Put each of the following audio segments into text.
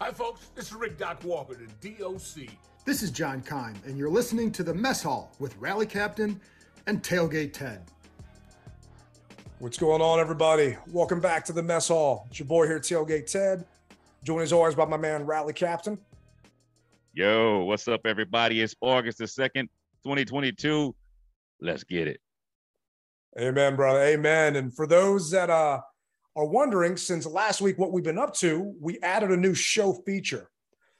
Hi, folks. This is Rick Doc Walker, the DOC. This is John Keim, and you're listening to the Mess Hall with Rally Captain and Tailgate Ted. What's going on, everybody? Welcome back to the Mess Hall. It's your boy here, Tailgate Ted. Joined as always by my man, Rally Captain. Yo, what's up, everybody? It's August the 2nd, 2022. Let's get it. Amen, brother. Amen. And for those that uh, are wondering, since last week, what we've been up to, we added a new show feature.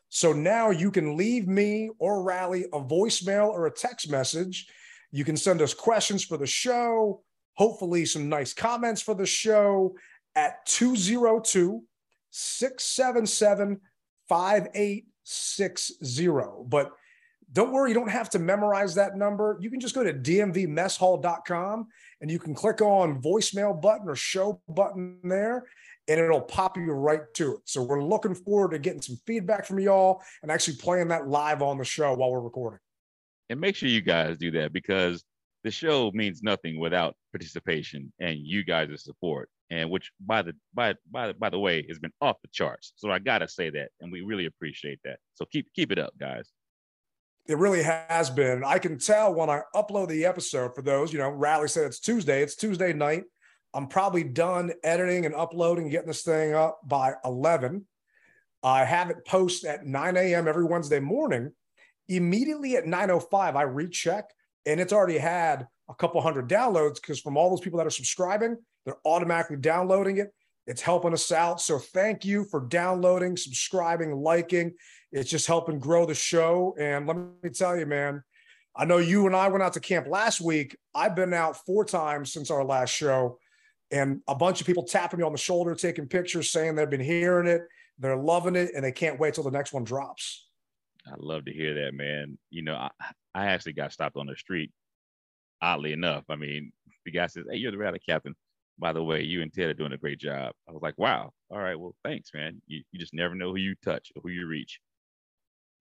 So now you can leave me or Rally a voicemail or a text message. You can send us questions for the show, hopefully, some nice comments for the show at 202 677 5860. But don't worry, you don't have to memorize that number. You can just go to dmvmesshall.com and you can click on voicemail button or show button there and it'll pop you right to it. So we're looking forward to getting some feedback from y'all and actually playing that live on the show while we're recording. And make sure you guys do that because the show means nothing without participation and you guys' support. And which by the by by by the way has been off the charts. So I gotta say that. And we really appreciate that. So keep keep it up, guys. It really has been. I can tell when I upload the episode for those, you know, Rally said it's Tuesday. It's Tuesday night. I'm probably done editing and uploading, getting this thing up by 11. I have it post at 9 a.m. every Wednesday morning. Immediately at 9:05, I recheck, and it's already had a couple hundred downloads because from all those people that are subscribing, they're automatically downloading it. It's helping us out. So thank you for downloading, subscribing, liking. It's just helping grow the show. And let me tell you, man, I know you and I went out to camp last week. I've been out four times since our last show, and a bunch of people tapping me on the shoulder, taking pictures, saying they've been hearing it, they're loving it, and they can't wait till the next one drops. I love to hear that, man. You know, I, I actually got stopped on the street. Oddly enough, I mean, the guy says, "Hey, you're the rally captain." By the way, you and Ted are doing a great job. I was like, "Wow, all right, well, thanks, man. You, you just never know who you touch or who you reach."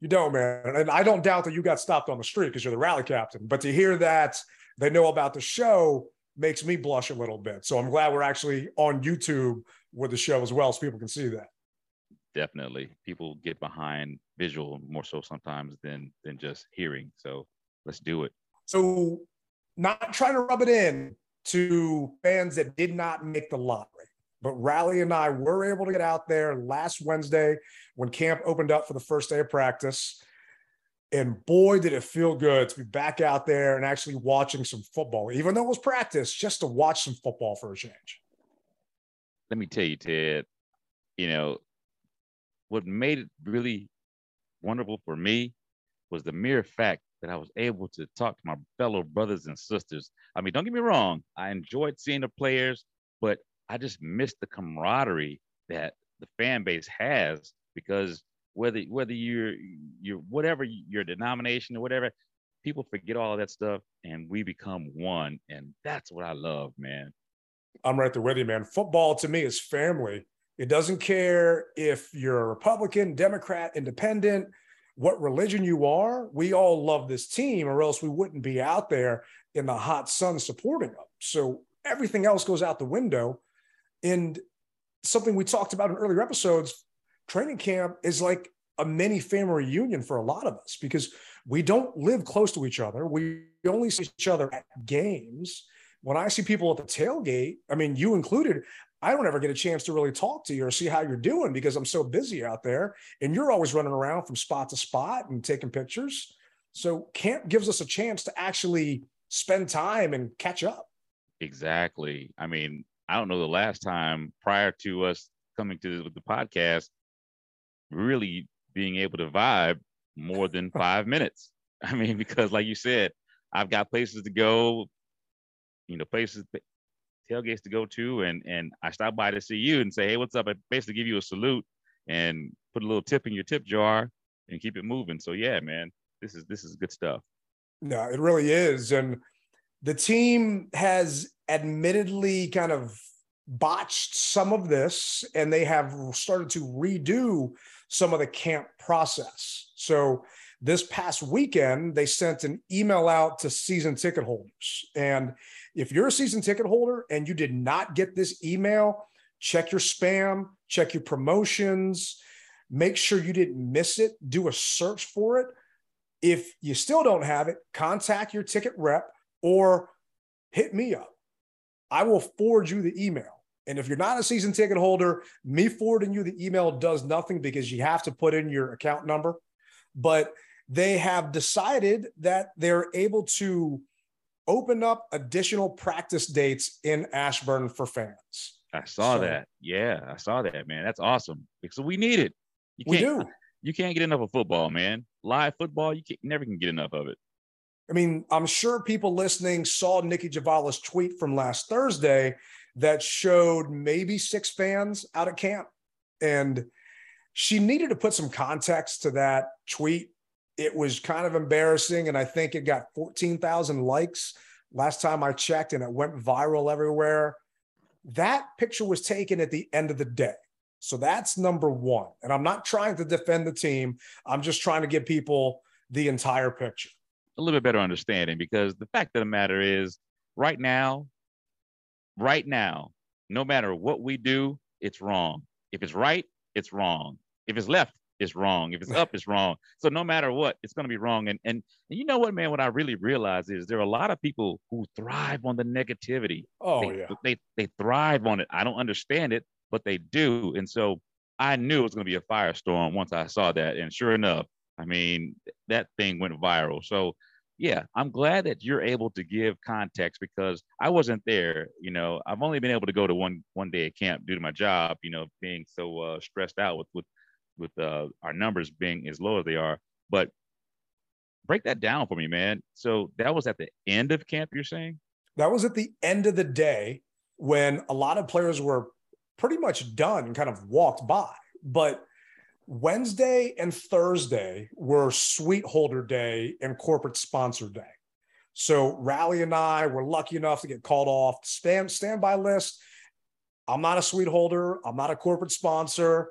You don't, man. And I don't doubt that you got stopped on the street because you're the rally captain. But to hear that they know about the show makes me blush a little bit. So I'm glad we're actually on YouTube with the show as well, so people can see that. Definitely, people get behind visual more so sometimes than than just hearing. So let's do it. So, not trying to rub it in to fans that did not make the lottery. But Rally and I were able to get out there last Wednesday when camp opened up for the first day of practice. And boy, did it feel good to be back out there and actually watching some football, even though it was practice, just to watch some football for a change. Let me tell you, Ted, you know, what made it really wonderful for me was the mere fact that I was able to talk to my fellow brothers and sisters. I mean, don't get me wrong, I enjoyed seeing the players, but I just missed the camaraderie that the fan base has because whether whether you're you're whatever your denomination or whatever, people forget all that stuff and we become one. And that's what I love, man. I'm right there with you, man. Football to me is family. It doesn't care if you're a Republican, Democrat, Independent, what religion you are. We all love this team, or else we wouldn't be out there in the hot sun supporting them. So everything else goes out the window. And something we talked about in earlier episodes training camp is like a mini family reunion for a lot of us because we don't live close to each other. We only see each other at games. When I see people at the tailgate, I mean, you included, I don't ever get a chance to really talk to you or see how you're doing because I'm so busy out there. And you're always running around from spot to spot and taking pictures. So camp gives us a chance to actually spend time and catch up. Exactly. I mean, I don't know the last time prior to us coming to the podcast really being able to vibe more than five minutes. I mean, because like you said, I've got places to go, you know, places tailgates to go to, and and I stop by to see you and say, hey, what's up? I basically give you a salute and put a little tip in your tip jar and keep it moving. So yeah, man, this is this is good stuff. No, it really is, and the team has admittedly kind of botched some of this, and they have started to redo some of the camp process. So this past weekend, they sent an email out to season ticket holders. And if you're a season ticket holder and you did not get this email, check your spam, check your promotions. Make sure you didn't miss it. Do a search for it. If you still don't have it, contact your ticket rep or hit me up. I will forward you the email. And if you're not a season ticket holder, me forwarding you the email does nothing because you have to put in your account number. But they have decided that they're able to open up additional practice dates in Ashburn for fans. I saw So- that. Yeah, I saw that, man. That's awesome. Because we need it. You We do. You can't get enough of football, man. Live football, you can never can get enough of it. I mean, I'm sure people listening saw Nicki Jhabvala's tweet from last Thursday that showed maybe six fans out at camp. And she needed to put some context to that tweet. It was kind of embarrassing. And I think it got 14,000 likes last time I checked, and it went viral everywhere. That picture was taken at the end of the day. So that's number one. And I'm not trying to defend the team, I'm just trying to give people the entire picture. a little bit better understanding because the fact of the matter is right now right now no matter what we do it's wrong if it's right it's wrong if it's left it's wrong. If it's up it's wrong. So no matter what it's going to be wrong. And, and and you know what man what i really realize is there are a lot of people who thrive on the negativity. Oh, they, yeah. they they thrive on it. I don't understand it but they do. And so i knew it was going to be a firestorm once i saw that. And sure enough i mean that thing went viral. So yeah, I'm glad that you're able to give context because I wasn't there. You know, I've only been able to go to one one day at camp due to my job. You know, being so uh, stressed out with with with uh, our numbers being as low as they are. But break that down for me, man. So that was at the end of camp. You're saying? That was at the end of the day when a lot of players were pretty much done and kind of walked by. But Wednesday and Thursday were suite holder day and corporate sponsor day. So Rally and I were lucky enough to get called off stand standby list. I'm not a suite holder. I'm not a corporate sponsor.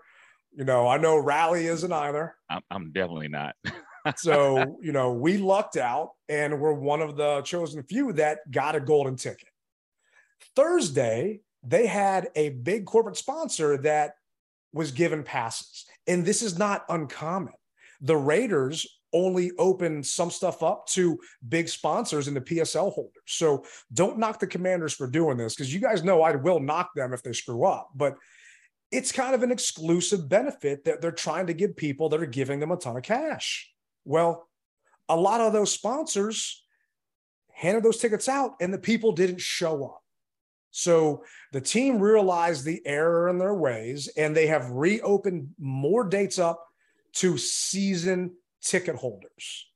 You know, I know Rally isn't either. I'm, I'm definitely not. So, you know, we lucked out and we're one of the chosen few that got a golden ticket. Thursday, they had a big corporate sponsor that was given passes. And this is not uncommon. The Raiders only open some stuff up to big sponsors and the PSL holders. So don't knock the commanders for doing this because you guys know I will knock them if they screw up. But it's kind of an exclusive benefit that they're trying to give people that are giving them a ton of cash. Well, a lot of those sponsors handed those tickets out and the people didn't show up. So the team realized the error in their ways and they have reopened more dates up to season ticket holders.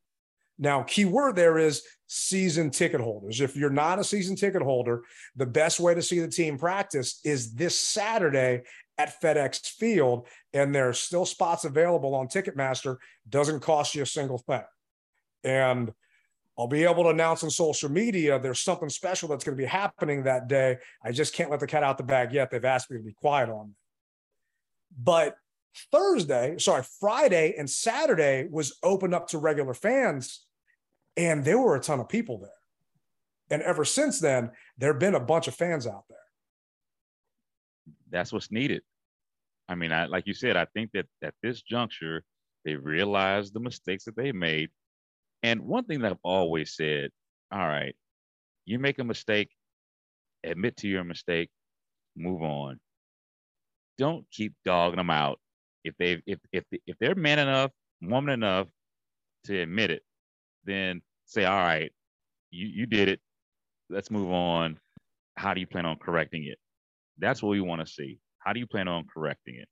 Now, key word there is season ticket holders. If you're not a season ticket holder, the best way to see the team practice is this Saturday at FedEx Field, and there are still spots available on Ticketmaster. Doesn't cost you a single thing. And I'll be able to announce on social media there's something special that's going to be happening that day. I just can't let the cat out the bag yet. They've asked me to be quiet on that. But Thursday, sorry, Friday and Saturday was open up to regular fans, and there were a ton of people there. And ever since then, there have been a bunch of fans out there. That's what's needed. I mean, I, like you said, I think that at this juncture, they realized the mistakes that they made. And one thing that I've always said, all right, you make a mistake, admit to your mistake, move on. Don't keep dogging them out. If they if if if they're man enough, woman enough to admit it, then say, all right, you you did it. Let's move on. How do you plan on correcting it? That's what we want to see. How do you plan on correcting it?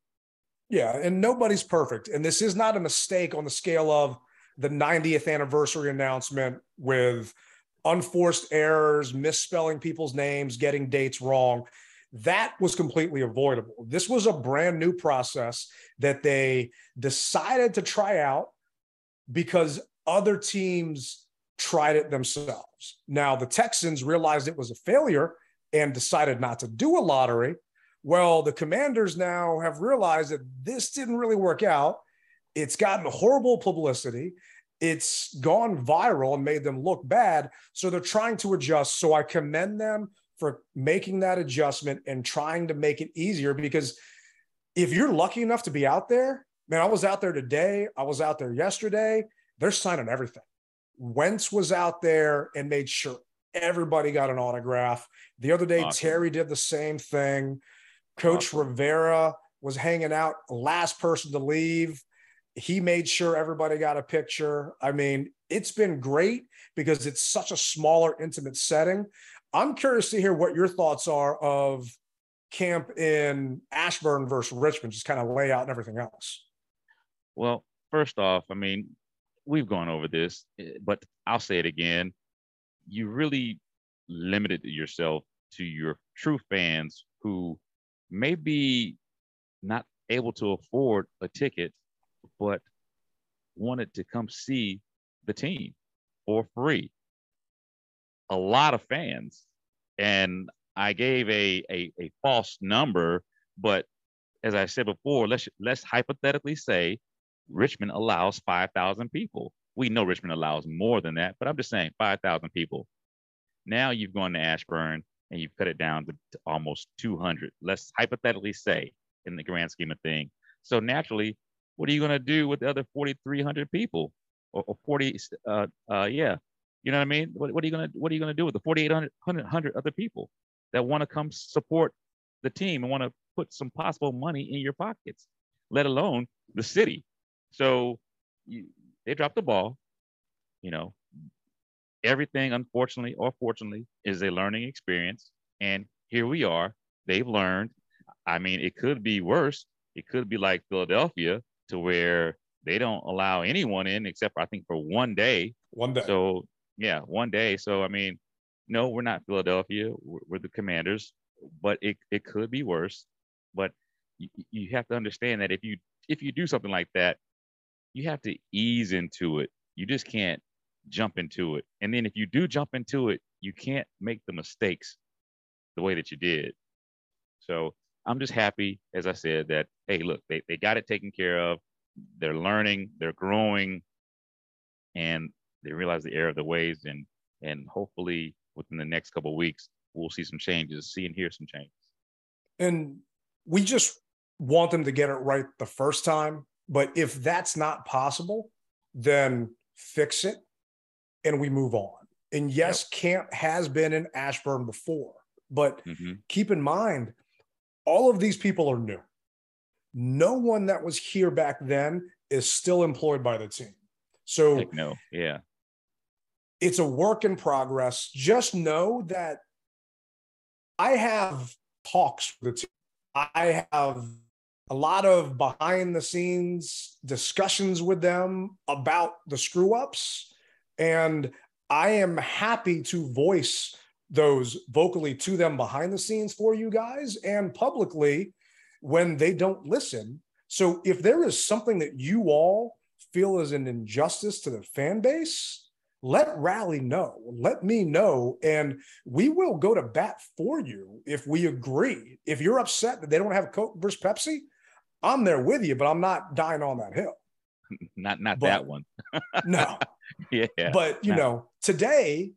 Yeah, and nobody's perfect. And this is not a mistake on the scale of the 90th anniversary announcement with unforced errors, misspelling people's names, getting dates wrong. That was completely avoidable. This was a brand new process that they decided to try out because other teams tried it themselves. Now, the Texans realized it was a failure and decided not to do a lottery. Well, the commanders now have realized that this didn't really work out. It's gotten horrible publicity. It's gone viral and made them look bad. So they're trying to adjust. So I commend them for making that adjustment and trying to make it easier because if you're lucky enough to be out there, Man, I was out there today. I was out there yesterday. They're signing everything. Wentz was out there and made sure everybody got an autograph. The other day, awesome. Terry did the same thing. Coach awesome. Rivera was hanging out, last person to leave. He made sure everybody got a picture. I mean, it's been great because it's such a smaller, intimate setting. I'm curious to hear what your thoughts are of camp in Ashburn versus Richmond, just kind of layout and everything else. Well, first off, I mean, we've gone over this, eh, but I'll say it again. You really limited yourself to your true fans who may be not able to afford a ticket, but wanted to come see the team for free. A lot of fans. And I gave a, a, a false number, but as I said before, let's let's hypothetically say Richmond allows 5,000 people. We know Richmond allows more than that, but I'm just saying 5,000 people. Now you've gone to Ashburn and you've cut it down to, to almost 200. Let's hypothetically say in the grand scheme of thing. So naturally, what are you going to do with the other 4,300 people or, or 40? Uh, uh, yeah, you know what I mean. What, what are you going to What are you going to do with the 4,800 other people that want to come support the team and want to put some possible money in your pockets, let alone the city? So you, they dropped the ball. You know, everything, unfortunately or fortunately, is a learning experience. And here we are. They've learned. I mean, it could be worse. It could be like Philadelphia, to where they don't allow anyone in except for, I think for one day. One day. So yeah, one day. So I mean, no, we're not Philadelphia. We're, we're the Commanders, but it it could be worse. But you, you have to understand that if you if you do something like that, you have to ease into it. You just can't jump into it. And then if you do jump into it, you can't make the mistakes the way that you did. So I'm just happy, as I said, that hey, look, they, they got it taken care of. They're learning, they're growing, and they realize the error of the ways. And and hopefully within the next couple weeks, we'll see some changes, see and hear some changes. And we just want them to get it right the first time but if that's not possible, then fix it and we move on. And yes, yep. camp has been in Ashburn before, but mm-hmm. keep in mind, all of these people are new. No one that was here back then is still employed by the team. So, no, yeah. It's a work in progress. Just know that I have talks with the team. I have a lot of behind the scenes discussions with them about the screw ups. And I am happy to voice those vocally to them behind the scenes for you guys and publicly when they don't listen. So if there is something that you all feel is an injustice to the fan base, let Rally know, let me know, and we will go to bat for you if we agree. If you're upset that they don't have Coke versus Pepsi, I'm there with you, but I'm not dying on that hill. Not not but, that one. no. Yeah. But you know, today,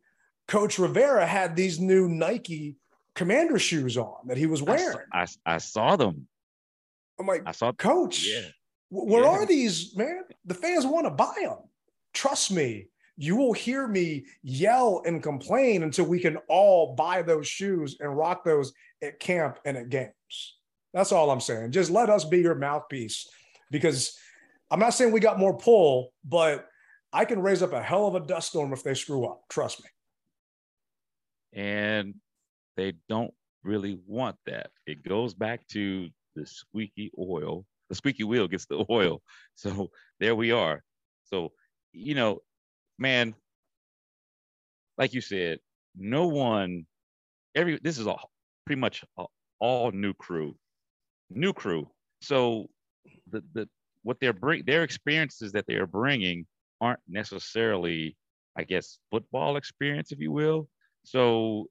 Coach Rivera had these new Nike commander shoes on that he was wearing. I, I, I saw them. I'm like, I saw Coach. Yeah. Where yeah. are these, man? The fans want to buy them. Trust me, you will hear me yell and complain until we can all buy those shoes and rock those at camp and at games. That's all I'm saying. Just let us be your mouthpiece because I'm not saying we got more pull, but I can raise up a hell of a dust storm if they screw up. Trust me. And they don't really want that. It goes back to the squeaky oil. The squeaky wheel gets the oil. So there we are. So, you know, man, like you said, no one, every, this is a pretty much a, all new crew new crew. So the the what they're bring their experiences that they are bringing aren't necessarily, I guess, football experience, if you will. So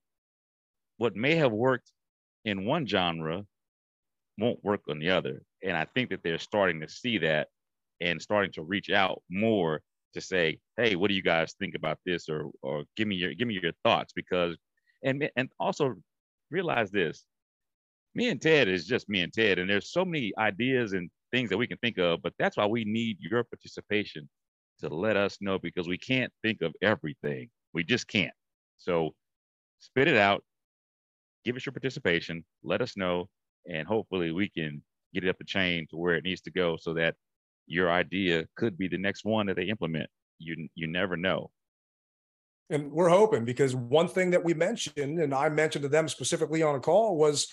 what may have worked in one genre won't work on the other. And I think that they're starting to see that and starting to reach out more to say, hey, what do you guys think about this? Or or give me your give me your thoughts because and and also realize this me and Ted is just me and Ted, and there's so many ideas and things that we can think of, but that's why we need your participation to let us know because we can't think of everything. We just can't. So spit it out, give us your participation, let us know, and hopefully we can get it up the chain to where it needs to go so that your idea could be the next one that they implement. You you never know. And we're hoping because one thing that we mentioned, and I mentioned to them specifically on a call, was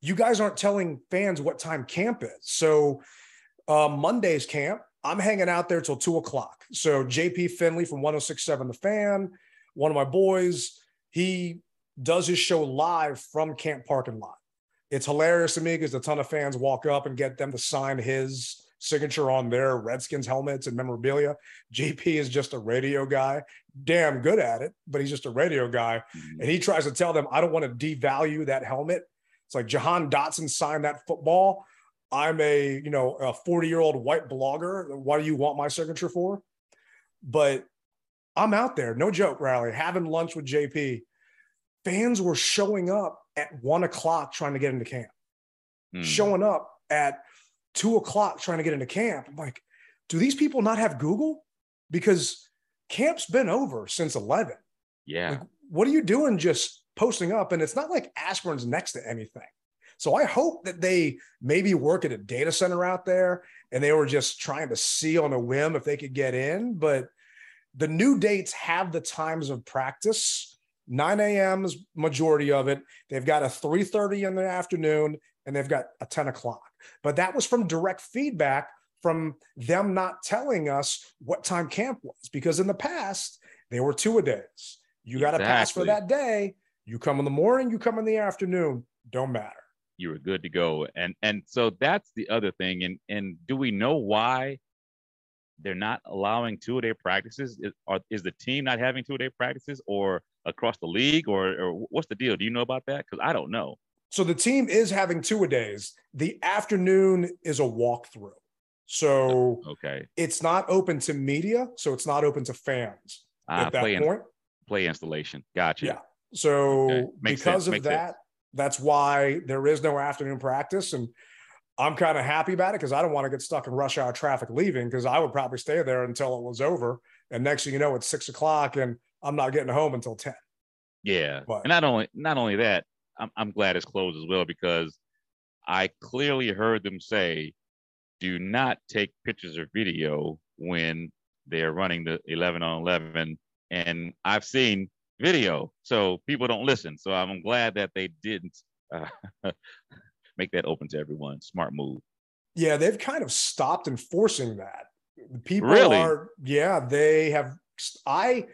you guys aren't telling fans what time camp is. So uh, Monday's camp, I'm hanging out there till two o'clock. So JP Finlay from 1067 The Fan, one of my boys, he does his show live from camp parking lot. It's hilarious to me because a ton of fans walk up and get them to sign his signature on their Redskins helmets and memorabilia. JP is just a radio guy, damn good at it, but he's just a radio guy. Mm-hmm. And he tries to tell them, I don't want to devalue that helmet. It's like Jahan Dotson signed that football. I'm a, you know, a 40 year old white blogger. What do you want my signature for? But I'm out there, no joke, Riley, having lunch with JP. Fans were showing up at one o'clock trying to get into camp, mm. showing up at two o'clock trying to get into camp. I'm like, do these people not have Google? Because camp's been over since 11. Yeah. Like, what are you doing just posting up? And it's not like Ashburn's next to anything. So I hope that they maybe work at a data center out there and they were just trying to see on a whim if they could get in. But the new dates have the times of practice. 9 a.m. is majority of it. They've got a 3:30 in the afternoon and they've got a 10 o'clock. But that was from direct feedback from them not telling us what time camp was because in the past they were two a days. You got to exactly. pass for that day. You come in the morning, you come in the afternoon. Don't matter. You were good to go, and and so that's the other thing. And and do we know why they're not allowing two a day practices? Is, are, is the team not having two a day practices, or across the league, or or what's the deal? Do you know about that? Because I don't know. So the team is having two a days. The afternoon is a walkthrough. So okay, it's not open to media, so it's not open to fans uh, at that play point. In, play installation. Gotcha. Yeah. So okay. because sense. of Makes that, sense. that's why there is no afternoon practice. And I'm kind of happy about it because I don't want to get stuck in rush hour traffic leaving because I would probably stay there until it was over. And next thing you know, it's six o'clock and I'm not getting home until 10. Yeah. But, and not only not only that, I'm, I'm glad it's closed as well because I clearly heard them say, do not take pictures or video when they're running the 11 on 11. And I've seen video, so people don't listen. So I'm glad that they didn't uh, make that open to everyone. Smart move. Yeah, they've kind of stopped enforcing that. People really? are, yeah, they have. I,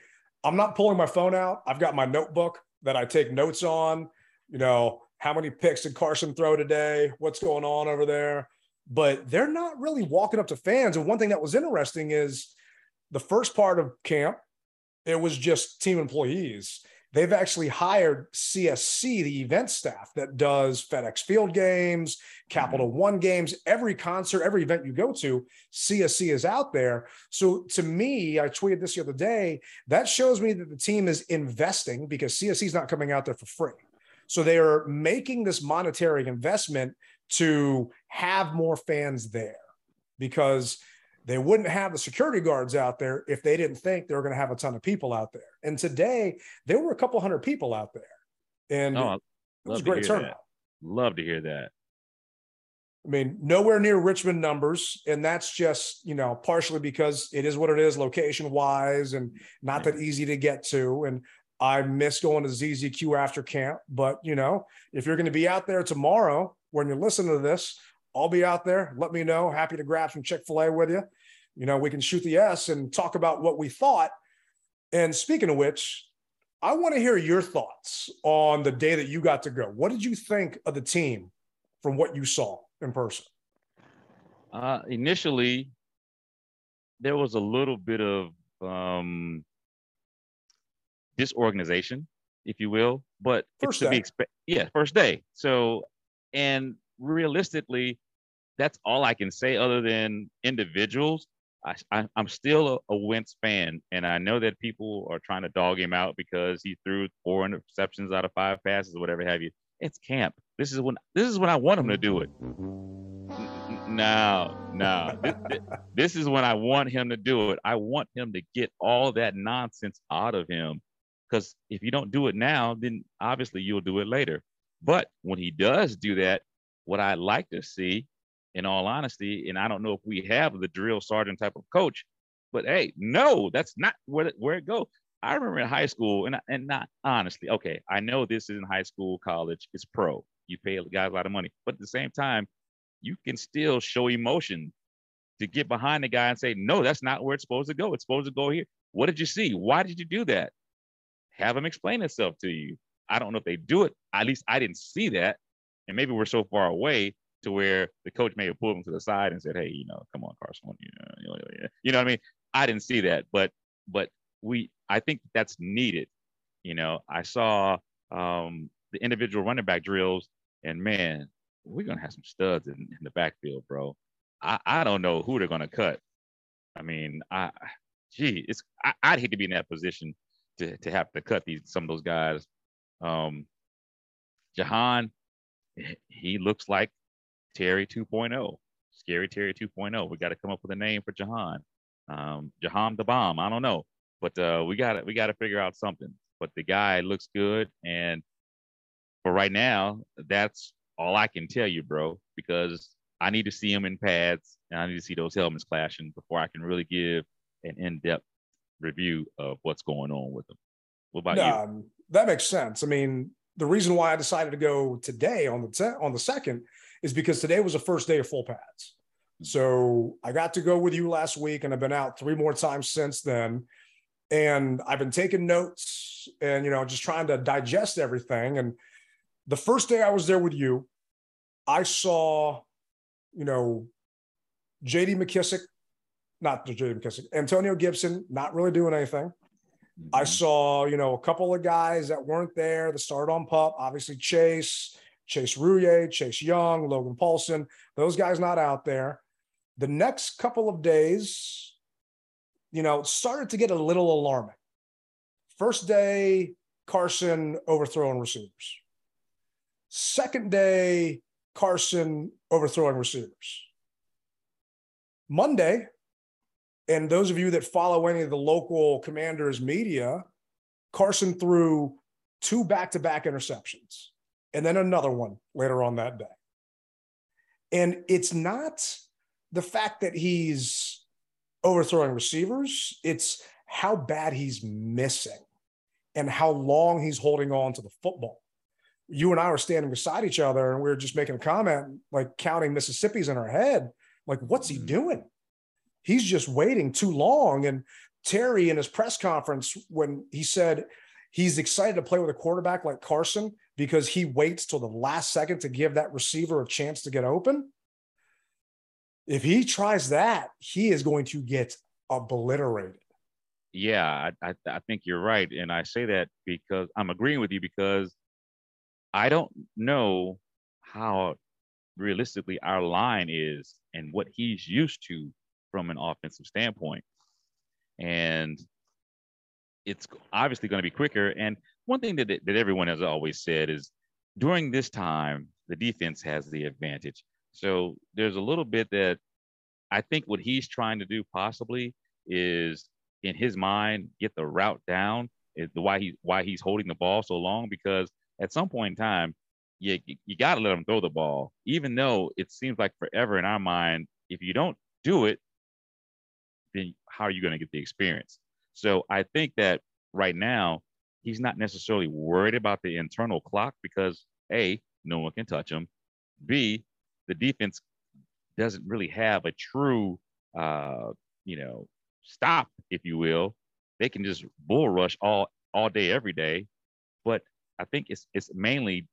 I'm not pulling my phone out. I've got my notebook that I take notes on you know, how many picks did Carson throw today? What's going on over there? But they're not really walking up to fans. And one thing that was interesting is the first part of camp, it was just team employees. They've actually hired CSC, the event staff that does FedEx Field games, Capital mm-hmm. One games, every concert, every event you go to, CSC is out there. So to me, I tweeted this the other day, that shows me that the team is investing because CSC is not coming out there for free. So they are making this monetary investment to have more fans there because they wouldn't have the security guards out there if they didn't think they were going to have a ton of people out there. And today there were a couple hundred people out there, and oh, it was a great turnout. That. Love to hear that. I mean, nowhere near Richmond numbers, and that's just you know partially because it is what it is, location wise, and not that easy to get to. And I miss going to ZZQ after camp, but you know, if you're going to be out there tomorrow when you're listening to this, I'll be out there. Let me know. Happy to grab some Chick fil A with you. You know, we can shoot the S and talk about what we thought. And speaking of which, I want to hear your thoughts on the day that you got to go. What did you think of the team from what you saw in person? Uh, initially, there was a little bit of um, disorganization, if you will. But first it's to be expected. Yeah, first day. So, and realistically, that's all I can say other than individuals. I, I, am still a, a Wentz fan, and I know that people are trying to dog him out because he threw four interceptions out of five passes or whatever have you. It's camp. This is when this is when I want him to do it. No, no. This, this, is when I want him to do it. I want him to get all that nonsense out of him. Because if you don't do it now, then obviously you'll do it later. But when he does do that, what I'd like to see, in all honesty, and I don't know if we have the drill sergeant type of coach, but hey, no, that's not where, where it goes. I remember in high school, and and not honestly, okay, I know this is in high school, college, it's pro. You pay guys a lot of money, but at the same time, you can still show emotion to get behind the guy and say, no, that's not where it's supposed to go. It's supposed to go here. What did you see? Why did you do that? Have them explain itself to you. I don't know if they do it. At least I didn't see that. And maybe we're so far away to where the coach may have pulled him to the side and said, "Hey, you know, come on, Carson, you know, you know what I mean." I didn't see that, but but we I think that's needed. You know, I saw um, the individual running back drills, and man, we're gonna have some studs in, in the backfield, bro. I, I don't know who they're gonna cut. I mean, I gee, it's I, would hate to be in that position to to have to cut these some of those guys. Um, Jahan, he looks like Terry 2.0, scary Terry 2.0. We got to come up with a name for Jahan. Um, Jahan the bomb. I don't know, but uh, we got to we got to figure out something. But the guy looks good, and for right now, that's all I can tell you, bro, because I need to see him in pads and I need to see those helmets clashing before I can really give an in-depth review of what's going on with them. What about you? That makes sense. I mean, the reason why I decided to go today on the te- on the second is because today was the first day of full pads. So I got to go with you last week, and I've been out three more times since then. And I've been taking notes and you know just trying to digest everything. And the first day I was there with you, I saw, you know, JD McKissic, not JD McKissic, Antonio Gibson, not really doing anything. Mm-hmm. I saw, you know, a couple of guys that weren't there the started on pup, obviously Chase, Chase Roullier, Chase Young, Logan Paulsen, those guys not out there. The next couple of days, you know, started to get a little alarming. First day, Carson overthrowing receivers. Second day, Carson overthrowing receivers. Monday, and those of you that follow any of the local commanders media, Carson threw two back to back interceptions and then another one later on that day. And it's not the fact that he's overthrowing receivers, it's how bad he's missing and how long he's holding on to the football you and I were standing beside each other and we were just making a comment, like counting Mississippi's in our head. Like, what's he mm-hmm. doing? He's just waiting too long. And Terry in his press conference, when he said he's excited to play with a quarterback like Carson because he waits till the last second to give that receiver a chance to get open. If he tries that, he is going to get obliterated. Yeah, I, I, I think you're right. And I say that because I'm agreeing with you because I don't know how realistically our line is and what he's used to from an offensive standpoint. And it's obviously going to be quicker. And one thing that, that everyone has always said is during this time, the defense has the advantage. So there's a little bit that I think what he's trying to do possibly is in his mind get the route down is the why he why he's holding the ball so long because at some point in time, you you got to let him throw the ball, even though it seems like forever in our mind. If you don't do it, then how are you going to get the experience? So I think that right now he's not necessarily worried about the internal clock because a no one can touch him. B the defense doesn't really have a true uh, you know stop, if you will. They can just bull rush all all day, every day. But I think it's it's mainly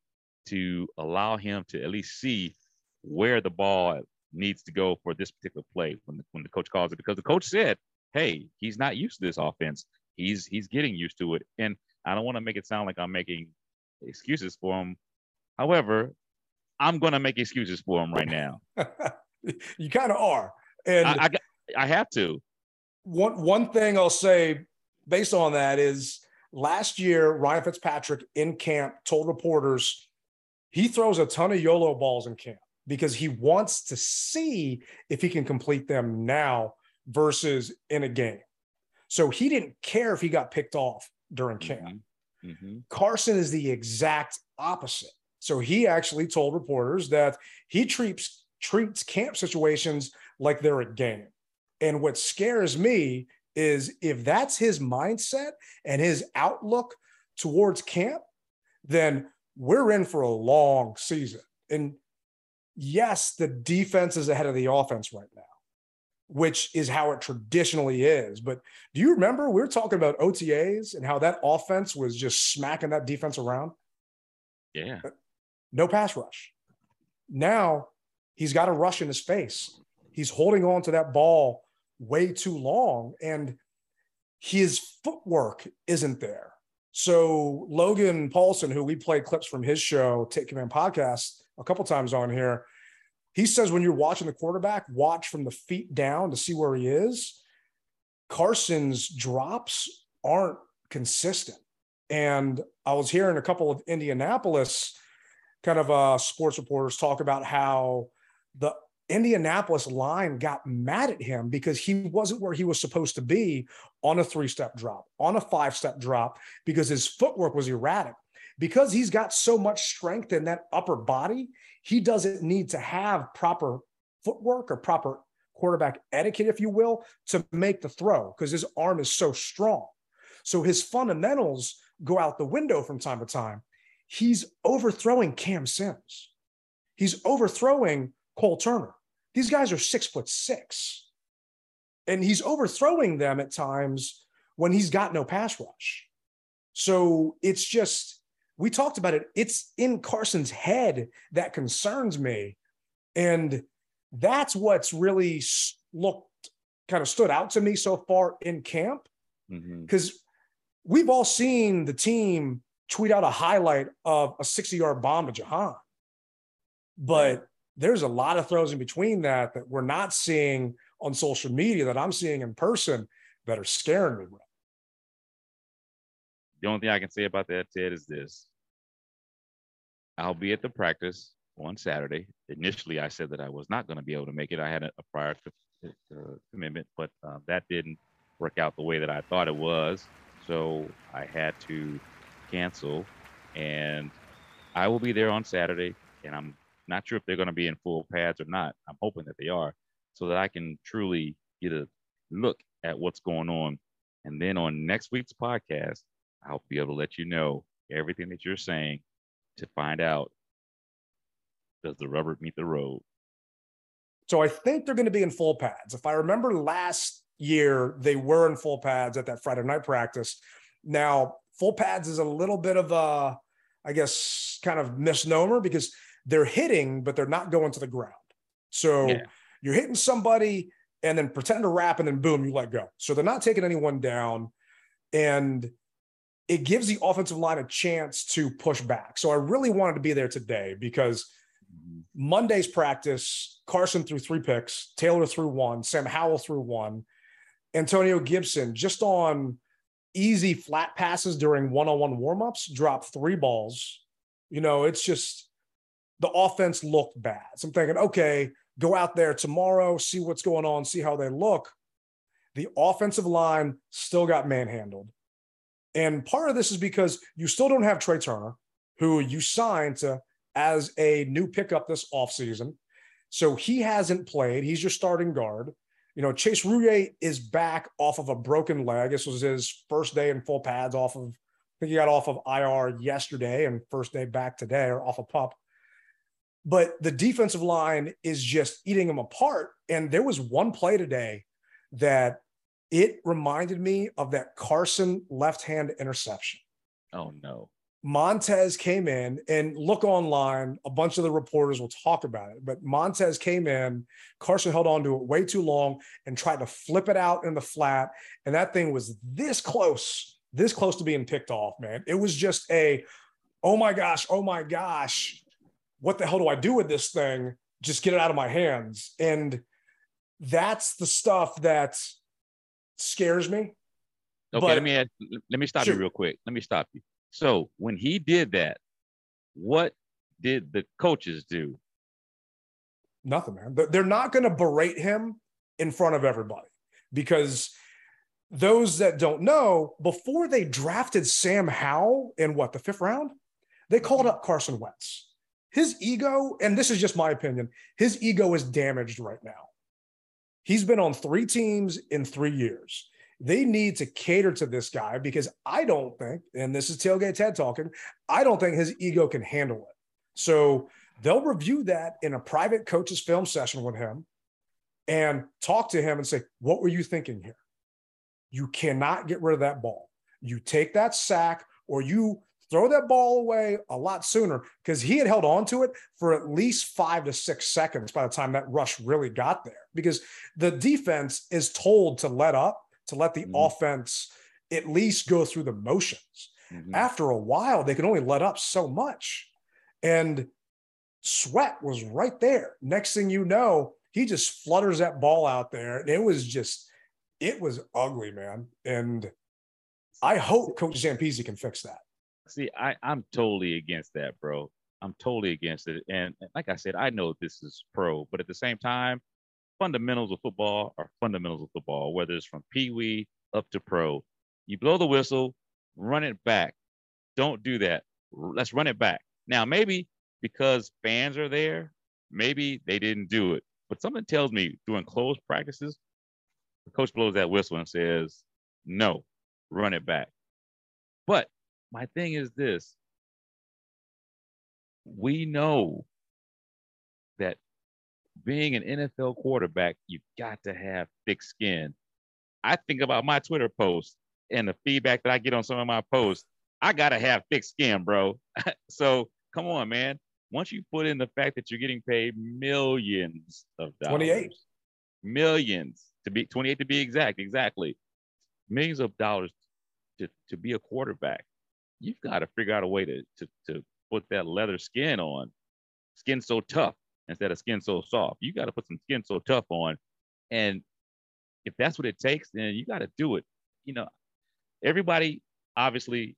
to allow him to at least see where the ball needs to go for this particular play when the, when the coach calls it because the coach said, "Hey, he's not used to this offense. He's he's getting used to it." And I don't want to make it sound like I'm making excuses for him. However, I'm going to make excuses for him right now. you kind of are, and I, I, I have to. One one thing I'll say based on that is Last year, Ryan Fitzpatrick in camp told reporters he throws a ton of YOLO balls in camp. because he wants to see if he can complete them now versus in a game. So he didn't care if he got picked off during camp. Mm-hmm. Mm-hmm. Carson is the exact opposite. So he actually told reporters that he treats treats camp situations like they're a game. And what scares me is if that's his mindset and his outlook towards camp, then we're in for a long season. And yes, the defense is ahead of the offense right now, which is how it traditionally is. But do you remember we were talking about OTAs and how that offense was just smacking that defense around? Yeah. No pass rush. Now he's got a rush in his face. He's holding on to that ball way too long and his footwork isn't there. So Logan Paulsen, who we played clips from his show, Take Command podcast a couple times on here, he says when you're watching the quarterback, watch from the feet down to see where he is. Carson's drops aren't consistent. And I was hearing a couple of Indianapolis kind of uh, sports reporters talk about how the Indianapolis line got mad at him because he wasn't where he was supposed to be on a three step drop, on a five step drop, because his footwork was erratic. Because he's got so much strength in that upper body, he doesn't need to have proper footwork or proper quarterback etiquette, if you will, to make the throw because his arm is so strong. So his fundamentals go out the window from time to time. He's overthrowing Cam Sims. He's overthrowing Cole Turner. These guys are six foot six. And he's overthrowing them at times when he's got no pass rush. So it's just, we talked about it. It's in Carson's head that concerns me. And that's what's really looked kind of stood out to me so far in camp. Because mm-hmm. we've all seen the team tweet out a highlight of a 60 yard bomb to Jahan. But there's a lot of throws in between that that we're not seeing on social media that I'm seeing in person that are scaring me. The only thing I can say about that, Ted, is this. I'll be at the practice on Saturday. Initially, I said that I was not going to be able to make it. I had a, a prior uh, commitment, but uh, that didn't work out the way that I thought it was. So I had to cancel, and I will be there on Saturday, and I'm not sure if they're going to be in full pads or not. I'm hoping that they are, so that I can truly get a look at what's going on. And then on next week's podcast, I'll be able to let you know everything that you're saying to find out does the rubber meet the road. So I think they're going to be in full pads. If I remember last year, they were in full pads at that Friday night practice. Now, full pads is a little bit of a, I guess, kind of misnomer because they're hitting, but they're not going to the ground. So yeah. you're hitting somebody and then pretend to wrap and then boom, you let go. So they're not taking anyone down. And it gives the offensive line a chance to push back. So I really wanted to be there today because Monday's practice, Carson threw three picks, Taylor threw one, Sam Howell threw one, Antonio Gibson just on easy flat passes during one-on-one warmups dropped three balls. You know, it's just the offense looked bad. So I'm thinking, okay, go out there tomorrow, see what's going on, see how they look. The offensive line still got manhandled. And part of this is because you still don't have Trai Turner, who you signed to as a new pickup this offseason. So he hasn't played. He's your starting guard. You know, Chase Roullier is back off of a broken leg. This was his first day in full pads off of, I think he got off of IR yesterday and first day back today or off a of pup but the defensive line is just eating them apart. And there was one play today that it reminded me of that Carson left hand interception. Oh, no. Montez came in and look online. A bunch of the reporters will talk about it, but Montez came in. Carson held on to it way too long and tried to flip it out in the flat. And that thing was this close, this close to being picked off, man. It was just a, oh my gosh, oh my gosh what the hell do I do with this thing? Just get it out of my hands. And that's the stuff that scares me. Okay, but, let me add, let me stop sure. you real quick. Let me stop you. So when he did that, what did the coaches do? Nothing, man. They're not going to berate him in front of everybody because those that don't know, before they drafted Sam Howell in what, the fifth round, they called up Carson Wentz. His ego, and this is just my opinion, his ego is damaged right now. He's been on three teams in three years. They need to cater to this guy because I don't think, and this is Tailgate Ted talking, I don't think his ego can handle it. So they'll review that in a private coach's film session with him and talk to him and say, What were you thinking here? You cannot get rid of that ball. You take that sack or you throw that ball away a lot sooner because he had held on to it for at least five to six seconds by the time that rush really got there. Because the defense is told to let up, to let the mm-hmm. offense at least go through the motions. Mm-hmm. After a while, they can only let up so much. And Sweat was right there. Next thing you know, he just flutters that ball out there. And it was just, it was ugly, man. And I hope Coach Zampese can fix that. See, I, I'm totally against that, bro. I'm totally against it. And like I said, I know this is pro, but at the same time, fundamentals of football are fundamentals of football, whether it's from Pee Wee up to pro. You blow the whistle, run it back. Don't do that. Let's run it back. Now, maybe because fans are there, maybe they didn't do it. But something tells me during closed practices, the coach blows that whistle and says, no, run it back. But my thing is this we know that being an NFL quarterback, you've got to have thick skin. I think about my Twitter posts and the feedback that I get on some of my posts. I got to have thick skin, bro. so come on, man. Once you put in the fact that you're getting paid millions of dollars, 28 millions to be 28 to be exact, exactly, millions of dollars to, to be a quarterback you've got to figure out a way to, to, to put that leather skin on, skin so tough instead of skin so soft. You got to put some skin so tough on. And if that's what it takes, then you got to do it. You know, everybody obviously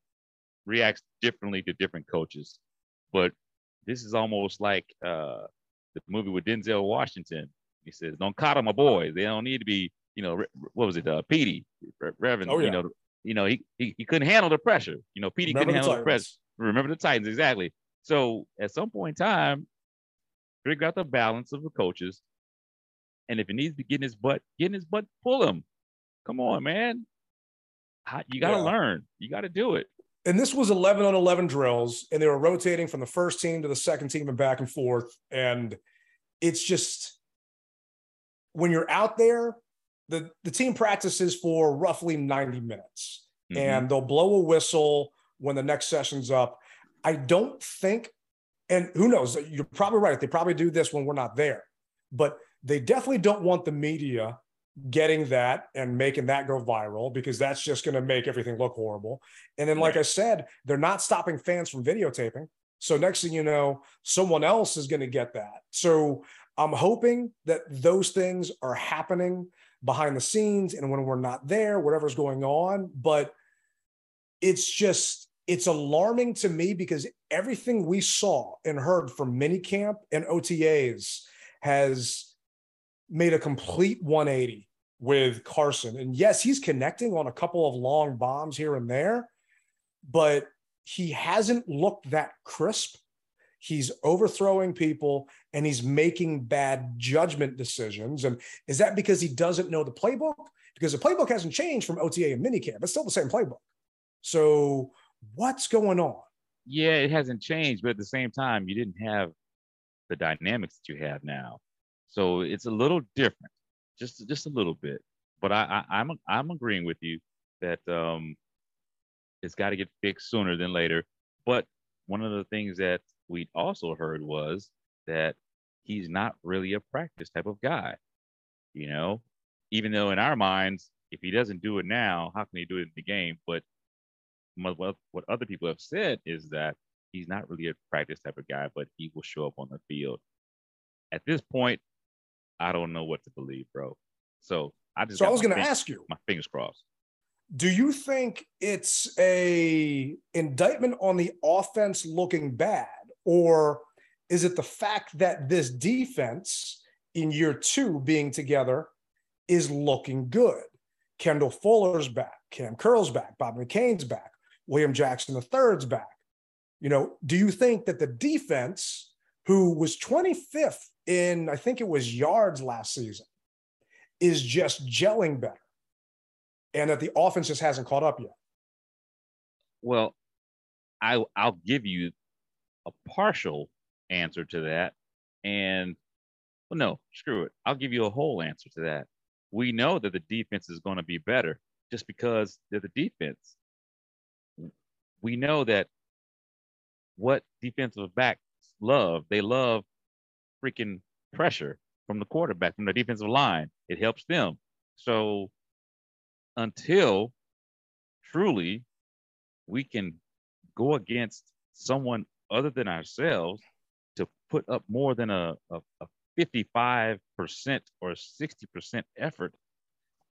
reacts differently to different coaches, but this is almost like uh, the movie with Denzel Washington. He says, "Don't coddle my boys. They don't need to be, you know, what was it, uh, Petey, Reverend, oh, yeah. you know, you know, he, he, he couldn't handle the pressure. You know, Petey couldn't handle the, pressure. Remember the Titans, exactly. So at some point in time, figure out the balance of the coaches. And if it needs to get in his butt, get in his butt, pull him. Come on, man. You got to yeah. learn. You got to do it. And this was 11 on 11 drills, and they were rotating from the first team to the second team and back and forth. And it's just when you're out there, the, the team practices for roughly 90 minutes mm-hmm. and they'll blow a whistle when the next session's up. I don't think, and who knows, you're probably right. They probably do this when we're not there, but they definitely don't want the media getting that and making that go viral because that's just going to make everything look horrible. And then, like I said, they're not stopping fans from videotaping. So next thing you know, someone else is going to get that. So I'm hoping that those things are happening behind the scenes and when we're not there, whatever's going on. But it's just, it's alarming to me because everything we saw and heard from minicamp and OTAs has made a complete 180 with Carson. And yes, he's connecting on a couple of long bombs here and there, but he hasn't looked that crisp he's overthrowing people and he's making bad judgment decisions. And is that because he doesn't know the playbook? Because the playbook hasn't changed from OTA and minicamp. It's still the same playbook. So what's going on? Yeah, it hasn't changed, but at the same time, you didn't have the dynamics that you have now. So it's a little different, just just a little bit. But I, I am I'm, I'm agreeing with you that um, it's got to get fixed sooner than later. But one of the things that we also heard was that he's not really a practice type of guy. You know, even though in our minds, if he doesn't do it now, how can he do it in the game? But what, what other people have said is that he's not really a practice type of guy, but he will show up on the field. At this point, I don't know what to believe, bro. So I just so I was going to ask you, my fingers crossed. Do you think it's a indictment on the offense looking bad? Or Is it the fact that this defense in year two being together is looking good? Kendall Fuller's back, Cam Curl's back, Bob McCain's back, William Jackson III's back. You know, do you think that the defense, who was 25th in, I think it was yards last season, is just gelling better and that the offense just hasn't caught up yet? Well, I I'll give you a partial answer to that. And well, no, screw it. I'll give you a whole answer to that. We know that the defense is going to be better just because they're the defense. We know that what defensive backs love, they love freaking pressure from the quarterback, from the defensive line. It helps them. So until truly we can go against someone other than ourselves to put up more than a, a, a 55% or 60% effort,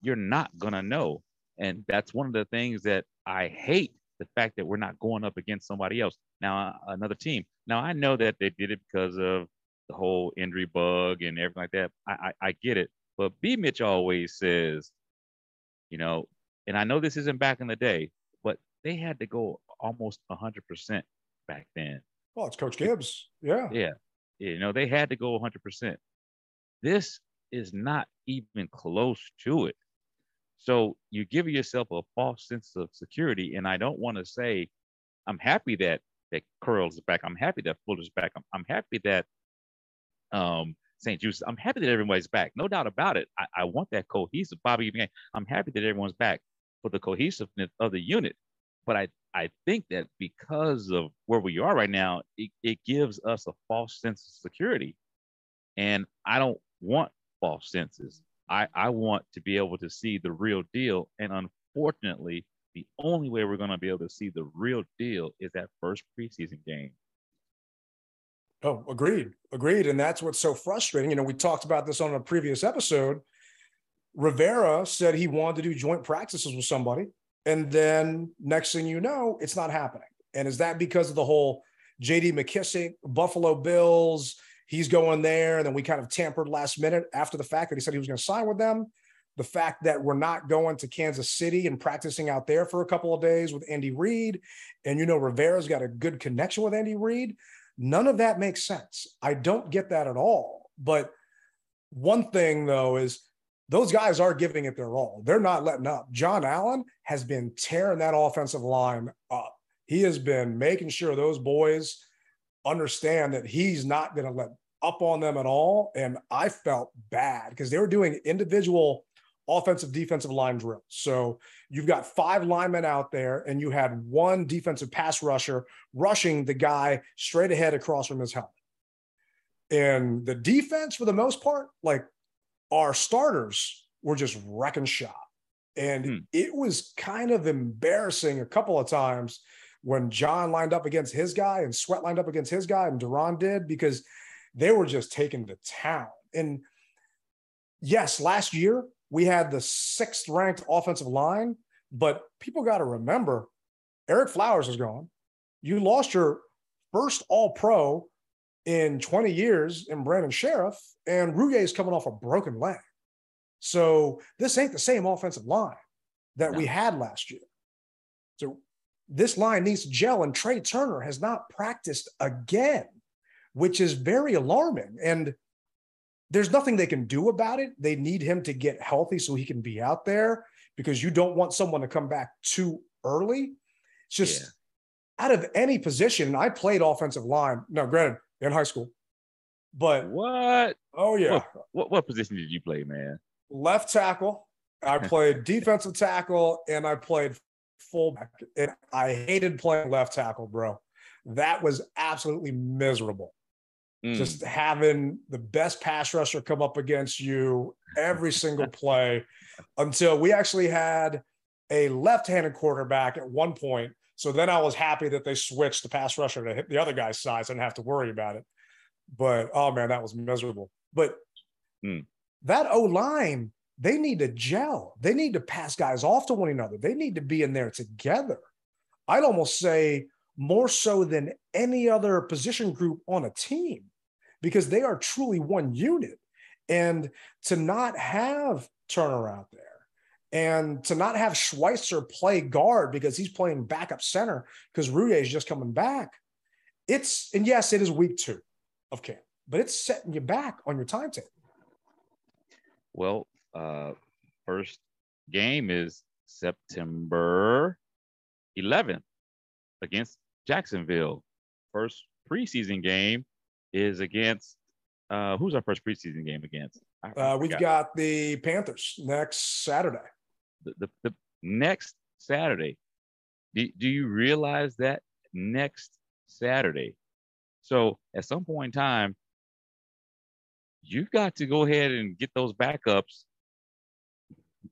you're not going to know. And that's one of the things that I hate the fact that we're not going up against somebody else. Now, uh, another team. Now, I know that they did it because of the whole injury bug and everything like that. I, I, I get it. But B. Mitch always says, you know, and I know this isn't back in the day, but they had to go almost 100% back then. Well, it's Coach Gibbs. Yeah. Yeah. You know, they had to go 100%. This is not even close to it. So you give yourself a false sense of security. And I don't want to say, I'm happy that that Curl's back. I'm happy that Fuller's back. I'm, I'm happy that um, St-Juste. I'm happy that everybody's back. No doubt about it. I, I want that cohesive Bobby. I'm happy that everyone's back for the cohesiveness of the unit. But I, I think that because of where we are right now, it, it gives us a false sense of security. And I don't want false senses. I, I want to be able to see the real deal. And unfortunately, the only way we're going to be able to see the real deal is that first preseason game. Oh, agreed. Agreed. And that's what's so frustrating. You know, we talked about this on a previous episode. Rivera said he wanted to do joint practices with somebody. And then next thing you know, it's not happening. And is that because of the whole JD McKissic, Buffalo Bills, he's going there. And then we kind of tampered last minute after the fact that he said he was going to sign with them. The fact that we're not going to Kansas City and practicing out there for a couple of days with Andy Reid. And you know, Rivera's got a good connection with Andy Reid. None of that makes sense. I don't get that at all. But one thing, though, is those guys are giving it their all. They're not letting up. John Allen has been tearing that offensive line up. He has been making sure those boys understand that he's not going to let up on them at all. And I felt bad because they were doing individual offensive defensive line drills. So you've got five linemen out there, and you had one defensive pass rusher rushing the guy straight ahead across from his helmet. And the defense, for the most part, like our starters were just wrecking shop. And hmm. it was kind of embarrassing a couple of times when John lined up against his guy and Sweat lined up against his guy and Duran did because they were just taking the town. And yes, last year we had the sixth ranked offensive line, but people got to remember Ereck Flowers is gone. You lost your first all pro in 20 years in Brandon Scherff, and Roullier is coming off a broken leg. So this ain't the same offensive line that no. we had last year. So this line needs to gel, and Trai Turner has not practiced again, which is very alarming. And there's nothing they can do about it. They need him to get healthy so he can be out there because you don't want someone to come back too early. It's just yeah. out of any position. I played offensive line. Now, granted, in high school, but what? Oh yeah. What, what, what position did you play, man? Left tackle. I played defensive tackle and I played fullback. And I hated playing left tackle, bro. That was absolutely miserable. Mm. Just having the best pass rusher come up against you every single play until we actually had a left-handed quarterback at one point. So then I was happy that they switched the pass rusher to hit the other guy's side. So I didn't have to worry about it. But oh man, that was miserable. But mm. that O line, they need to gel. They need to pass guys off to one another. They need to be in there together. I'd almost say more so than any other position group on a team. because they are truly one unit. And to not have Turner out there and to not have Schweitzer play guard because he's playing backup center because Roullier is just coming back. It's, and yes, it is week two of camp, but it's setting you back on your timetable. Well, uh, first game is September 11th against Jacksonville. First preseason game is against uh, who's our first preseason game against? Uh, we've got the Panthers next Saturday. The, the, the next Saturday. Do, do you realize that next Saturday? So at some point in time, you've got to go ahead and get those backups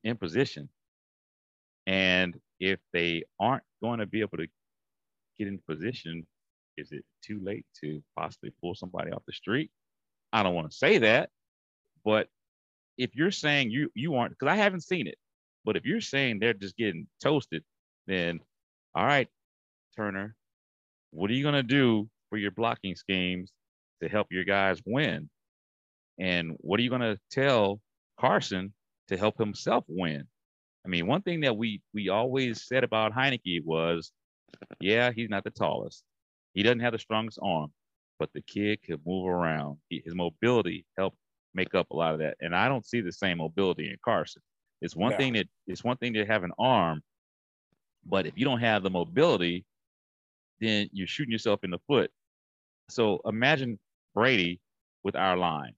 in position. And if they aren't going to be able to get in position, is it too late to possibly pull somebody off the street? I don't want to say that, but if you're saying you you aren't, because I haven't seen it, but if you're saying they're just getting toasted, then all right, Turner, what are you gonna do for your blocking schemes to help your guys win? And what are you gonna tell Carson to help himself win? I mean, one thing that we we always said about Heinicke was, yeah, he's not the tallest. He doesn't have the strongest arm, but the kid could move around. His mobility helped make up a lot of that. And I don't see the same mobility in Carson. It's one thing that it's one thing to have an arm, but if you don't have the mobility, then you're shooting yourself in the foot. So imagine Brady with our line.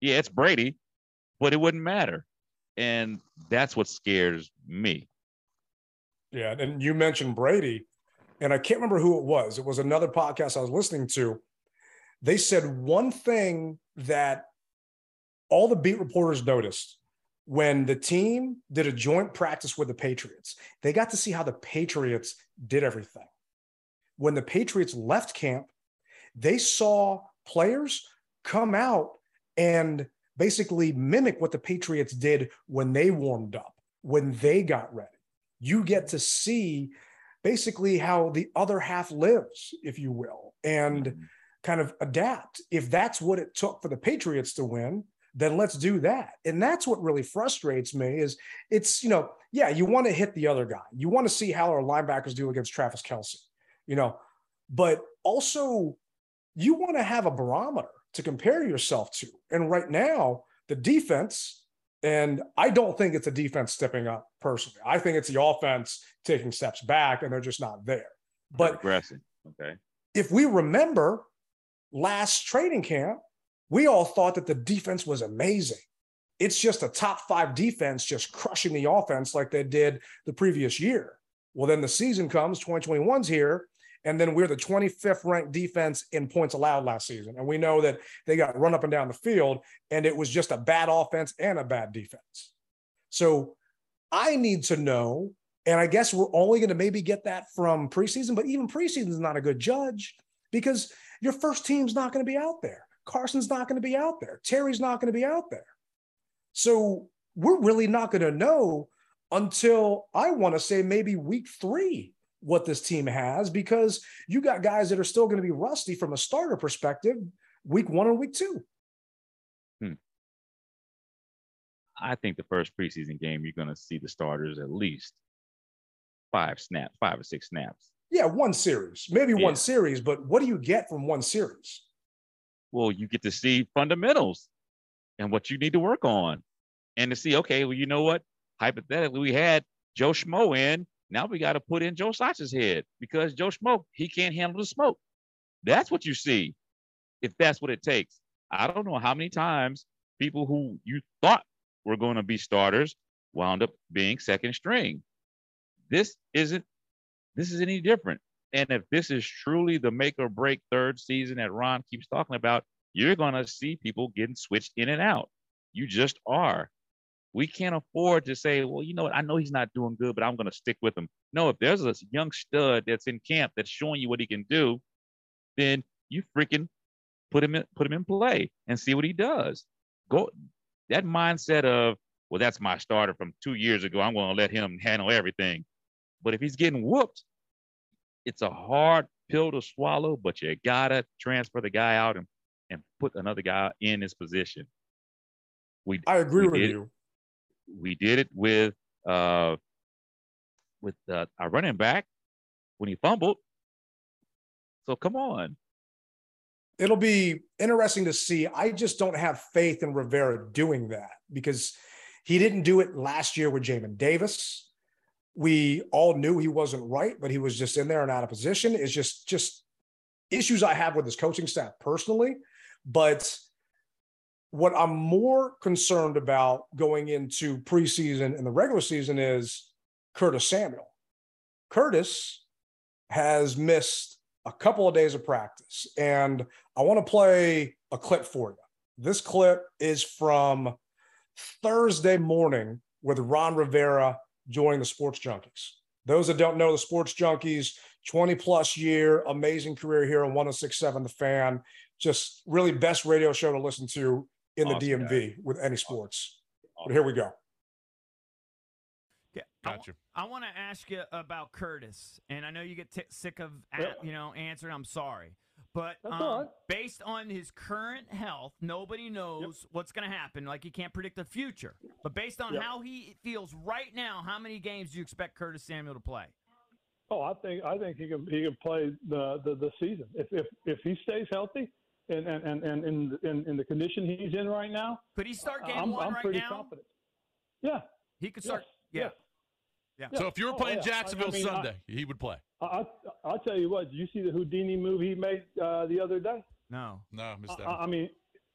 Yeah, it's Brady, but it wouldn't matter. And that's what scares me. Yeah. And you mentioned Brady, and I can't remember who it was. It was another podcast I was listening to. They said one thing that all the beat reporters noticed when the team did a joint practice with the Patriots, they got to see how the Patriots did everything. When the Patriots left camp, they saw players come out and basically mimic what the Patriots did when they warmed up, when they got ready. You get to see basically how the other half lives, if you will, and mm-hmm. kind of adapt. If that's what it took for the Patriots to win, then let's do that. And that's what really frustrates me is it's, you know, yeah, you want to hit the other guy. You want to see how our linebackers do against Travis Kelce, you know, but also you want to have a barometer to compare yourself to. And right now, the defense, and I don't think it's a defense stepping up personally. I think it's the offense taking steps back and they're just not there. But aggressive. Okay. If we remember last training camp, we all thought that the defense was amazing. It's just a top five defense just crushing the offense like they did the previous year. Well, then the season comes, 2021's here, and then we're the 25th ranked defense in points allowed last season. And we know that they got run up and down the field, and it was just a bad offense and a bad defense. So I need to know, and I guess we're only going to maybe get that from preseason, but even preseason is not a good judge because your first team's not going to be out there. Carson's not going to be out there. Terry's not going to be out there. So we're really not going to know until I want to say maybe week three what this team has because you got guys that are still going to be rusty from a starter perspective week one and week two. Hmm. I think the first preseason game, you're going to see the starters at least five snaps, five or six snaps. Yeah, one series, maybe yeah. one series, but what do you get from one series? Well, you get to see fundamentals and what you need to work on. And to see, okay, well, you know what? Hypothetically, we had Joe Schmo in. Now we got to put in Joe Sach's head because Joe Schmo, he can't handle the smoke. That's what you see, if that's what it takes. I don't know how many times people who you thought were going to be starters wound up being second string. This isn't this is any different. And if this is truly the make or break third season that Ron keeps talking about, you're going to see people getting switched in and out. You just are. We can't afford to say, well, you know what? I know he's not doing good, but I'm going to stick with him. No, if there's a young stud that's in camp that's showing you what he can do, then you freaking put him in, put him in play and see what he does. Go that mindset of, well, that's my starter from two years ago. I'm going to let him handle everything. But if he's getting whooped, it's a hard pill to swallow, but you gotta transfer the guy out and and put another guy in his position. We I agree we with you. We did it with uh with uh, our running back when he fumbled. So come on. It'll be interesting to see. I just don't have faith in Rivera doing that because he didn't do it last year with Jamin Davis. We all knew he wasn't right, but he was just in there and out of position. It's just just issues I have with his coaching staff personally. But what I'm more concerned about going into preseason and the regular season is Curtis Samuel. Curtis has missed a couple of days of practice, and I want to play a clip for you. This clip is from Thursday morning with Ron Rivera joining the Sports Junkies. Those that don't know the Sports Junkies, 20 plus year, amazing career here on 1067 The Fan. Just really best radio show to listen to in the Awesome DMV with any sports. But here we go. Yeah, I wa- Gotcha. I, want to ask you about Curtis, and I know you get t- sick of a- Yeah. you know answering. I'm sorry, but um, all right. based on his current health, nobody knows what's going to happen. Like he can't predict the future, but based on Yep. how he feels right now, how many games do you expect Curtis Samuel to play? Oh, I think I think he can he can play the the, the season if if if he stays healthy and and and, and in, in in the condition he's in right now. Could he start game I'm, one I'm right pretty now? confident. Yeah. He could start. yes, yeah. yes. Yeah. So if you were Oh, playing yeah. I- I Jacksonville mean, I- Sunday, he would play. I, I I'll tell you what. Did you see the Houdini move he made uh, the other day? No. No, missed that. I, I mean,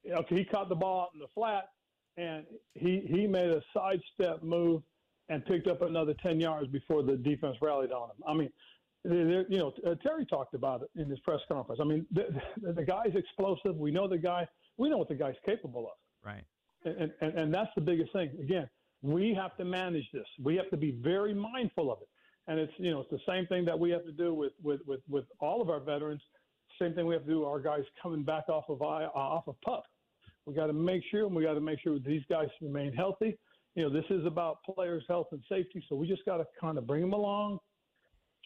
okay, he caught the ball out in the flat, and he he made a sidestep move and picked up another ten yards before the defense rallied on him. I mean, they're- you know, uh, Terry talked about it in his press conference. I mean, the, the, the guy's explosive. We know the guy. We know what the guy's capable of, Right. and, and and that's the biggest thing. Again, we have to manage this. We have to be very mindful of it. And it's you know it's the same thing that we have to do with with with, with all of our veterans. Same thing we have to do our guys coming back off of uh, off of pup. We got to make sure, and we got to make sure these guys remain healthy. You know, this is about players' health and safety, so we just got to kind of bring them along,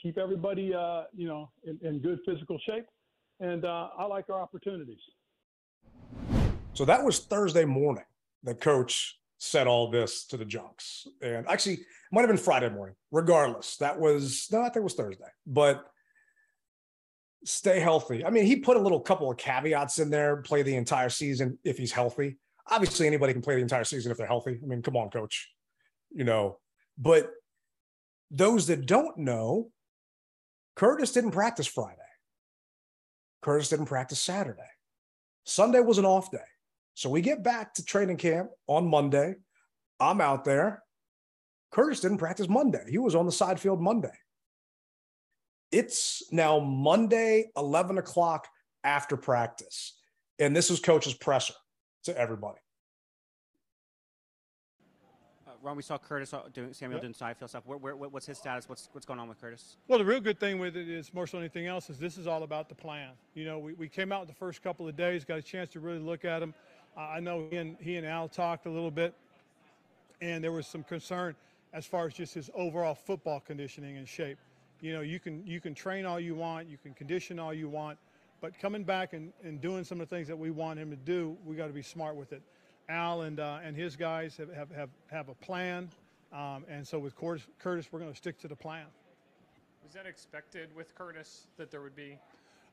keep everybody, uh, you know, in, in good physical shape, and uh, I like our opportunities. So that was Thursday morning The coach said all this to the junks. And actually, might have been Friday morning. Regardless, that was, no, I think it was Thursday. But stay healthy. I mean, he put a little couple of caveats in there play the entire season if he's healthy. Obviously, anybody can play the entire season if they're healthy. I mean, come on, coach. You know, but those that don't know, Curtis didn't practice Friday. Curtis didn't practice Saturday. Sunday was an off day. So we get back to training camp on Monday. I'm out there. Curtis didn't practice Monday. He was on the side field Monday. It's now Monday, 11 o'clock after practice. And this is coach's presser to everybody. Uh, Ron, we saw Curtis uh, doing Samuel Yep. doing side field stuff. Where, where, what's his status? What's what's going on with Curtis? Well, the real good thing with it is more so than anything else is this is all about the plan. You know, we, we came out the first couple of days, got a chance to really look at him. Uh, I know he and, he and Al talked a little bit, and there was some concern as far as just his overall football conditioning and shape. You know, you can you can train all you want, you can condition all you want, but coming back and, and doing some of the things that we want him to do, we got to be smart with it. Al and uh, and his guys have, have, have, have a plan, um, and so with Curtis, Curtis we're going to stick to the plan. Was that expected with Curtis that there would be?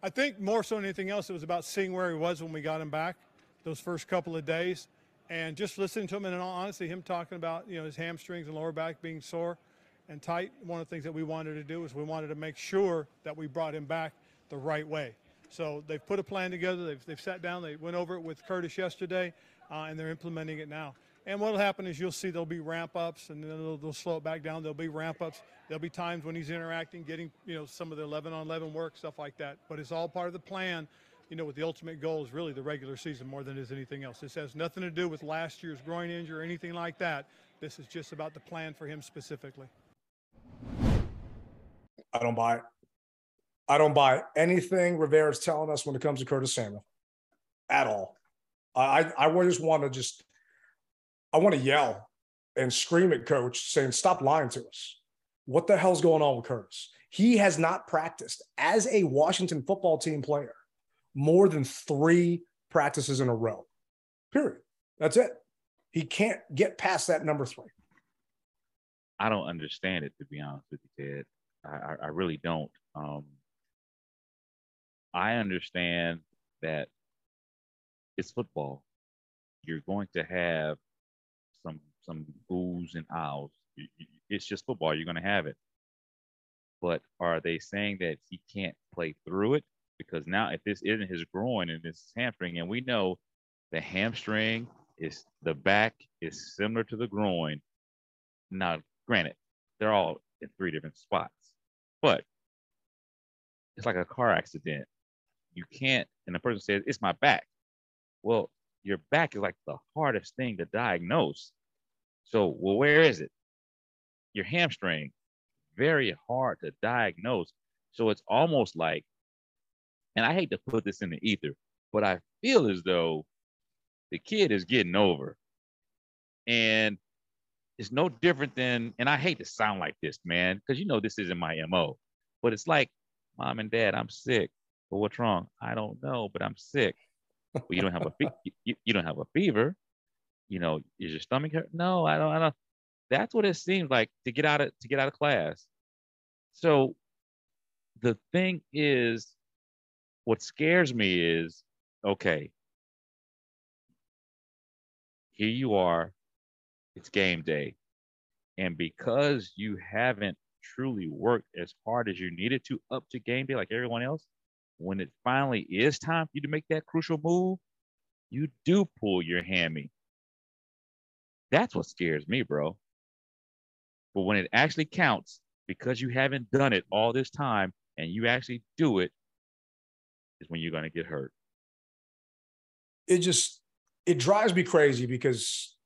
I think more so than anything else, it was about seeing where he was when we got him back those first couple of days, and just listening to him. And in all honesty, him talking about you know his hamstrings and lower back being sore and tight. One of the things that we wanted to do is we wanted to make sure that we brought him back the right way. So they've put a plan together. They've, they've sat down. They went over it with Curtis yesterday, uh, and they're implementing it now. And what will happen is you'll see there'll be ramp ups, and then they'll, they'll slow it back down. There'll be ramp ups. There'll be times when he's interacting, getting you know some of the 11 on 11 work, stuff like that. But it's all part of the plan. You know, with the ultimate goal is really the regular season more than is anything else. This has nothing to do with last year's groin injury or anything like that. This is just about the plan for him specifically. I don't buy it. I don't buy anything Rivera's telling us when it comes to Curtis Samuel at all. I, I I just want to just, I want to yell and scream at coach saying, stop lying to us. What the hell's going on with Curtis? He has not practiced as a Washington football team player more than three practices in a row. Period. That's it. He can't get past that number three. I don't understand it to be honest with you, Ted. I, I, really don't. Um, I understand that it's football. You're going to have some some oohs and you- It's just football. You're going to have it. But are they saying that he can't play through it? Because now, if this isn't his groin and this hamstring, and we know the hamstring is the back is similar to the groin. Now, granted, they're all in three different spots, but it's like a car accident. You can't, and the person says, It's my back. Well, your back is like the hardest thing to diagnose. So, well, where is it? Your hamstring, very hard to diagnose. So it's almost like, and I hate to put this in the ether, but I feel as though the kid is getting over. And it's no different than, and I hate to sound like this, man, because you know this isn't my MO, but it's like, mom and dad, I'm sick. But what's wrong? I don't know, but I'm sick. Well, you don't have a fe- you, you don't have a fever. You know, is your stomach hurt? No, I don't. I don't. That's what it seems like to get out of to get out of class. So the thing is, what scares me is, okay, here you are, it's game day. And because you haven't truly worked as hard as you needed to up to game day, like everyone else, when it finally is time for you to make that crucial move, you do pull your hammy. That's what scares me, bro. But when it actually counts, because you haven't done it all this time and you actually do it, is when you're going to get hurt. It just it drives me crazy because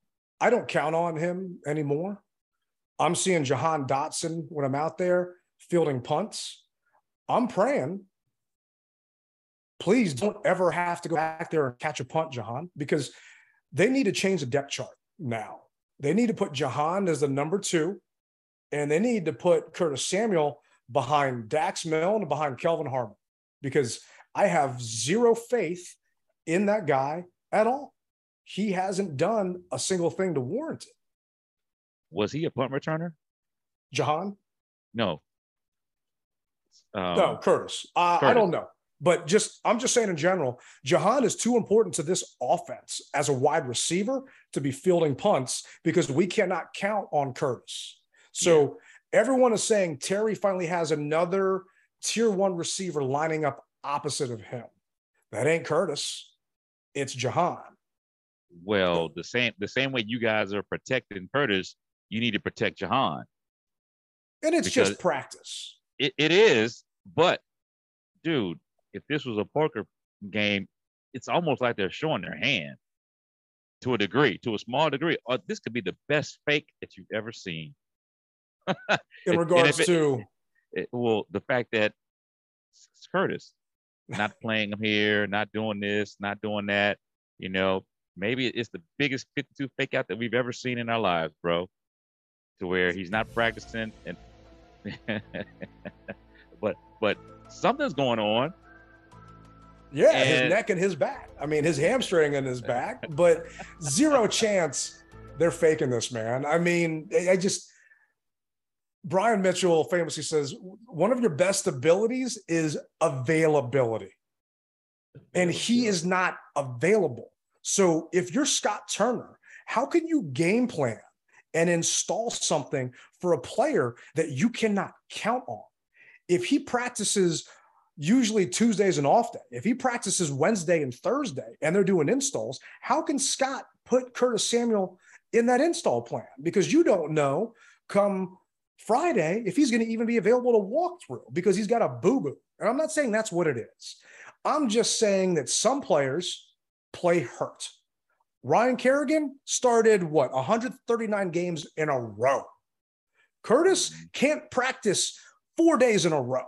I don't count on him anymore. I'm seeing Jahan Dotson when I'm out there fielding punts. I'm praying. Please don't ever have to go back there and catch a punt, Jahan, because they need to change the depth chart now. They need to put Jahan as the number two, and they need to put Curtis Samuel behind Dax Milne and behind Kelvin Harmon, because I have zero faith in that guy at all. He hasn't done a single thing to warrant it. Was he a punt returner? Jahan? No. Um, no, Curtis. Uh, I don't know. But just I'm just saying in general, Jahan is too important to this offense as a wide receiver to be fielding punts because we cannot count on Curtis. So everyone is saying Terry finally has another tier one receiver lining up opposite of him. That ain't Curtis. It's Jahan. Well, the same the same way you guys are protecting Curtis, you need to protect Jahan. And it's Because- just practice. It, it is, but dude, if this was a poker game, it's almost like they're showing their hand to a degree, to a small degree. Or this could be the best fake that you've ever seen. In regards it- to it- well, the fact that it's Curtis not playing him here, not doing this, not doing that, you know, maybe it's the biggest 52 fake out that we've ever seen in our lives, bro. To where he's not practicing and but but something's going on. Yeah, his neck and his back. I mean, his hamstring and his back, but zero chance they're faking this, man. I mean, I just, Brian Mitchell famously says one of your best abilities is availability, and oh, he is not available. So if you're Scott Turner, how can you game plan and install something for a player that you cannot count on? If he practices usually Tuesday's an off day. If he practices Wednesday and Thursday and they're doing installs, how can Scott put Curtis Samuel in that install plan? Because you don't know come Friday if he's going to even be available to walk through because he's got a boo boo. And I'm not saying that's what it is. I'm just saying that some players play hurt. Ryan Kerrigan started what 139 games in a row. Curtis mm-hmm. can't practice four days in a row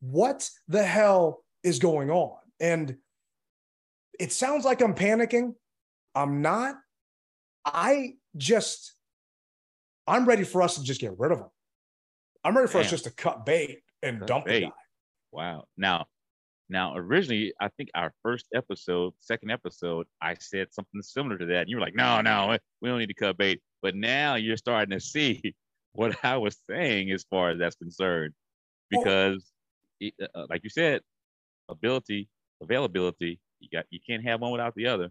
what the hell is going on? And it sounds like I'm panicking. I'm not. I just, I'm ready for us to just get rid of him. I'm ready for us just to cut bait and Cut dump bait. the guy. Wow. Now, Now, originally, I think our first episode, second episode, I said something similar to that. And you were like, no, no, we don't need to cut bait. But now you're starting to see what I was saying as far as that's concerned. Because, it, uh, like you said, ability, availability, you got you can't have one without the other.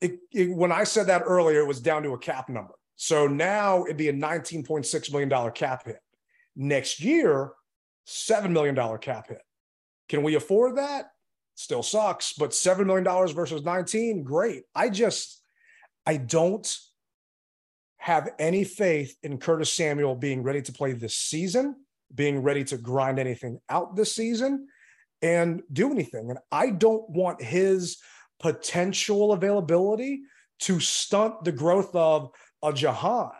It, it, when I said that earlier, it was down to a cap number. So now it'd be a $19.6 million cap hit. Next year, $7 million cap hit. Can we afford that? Still sucks, but $7 million versus 19, great. I just, I don't have any faith in Curtis Samuel being ready to play this season, being ready to grind anything out this season and do anything. And I don't want his potential availability to stunt the growth of a Jahan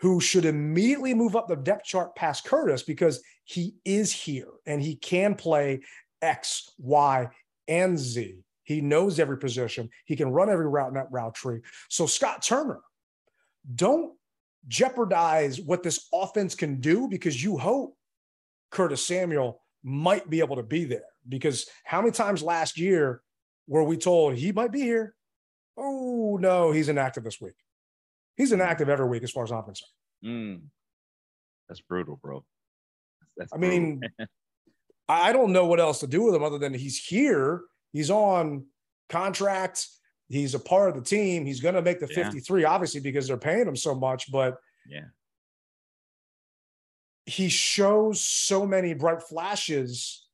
who should immediately move up the depth chart past Curtis because he is here and he can play X, Y, and Z. He knows every position. He can run every route in that route tree. So, Scott Turner, don't jeopardize what this offense can do because you hope Curtis Samuel might be able to be there. Because how many times last year were we told he might be here? Oh, no, he's inactive this week. He's inactive every week, as far as I'm concerned. Mm. That's brutal, bro. That's I mean, I don't know what else to do with him other than he's here. He's on contract. He's a part of the team. He's going to make the yeah. 53, obviously, because they're paying him so much. But yeah, he shows so many bright flashes.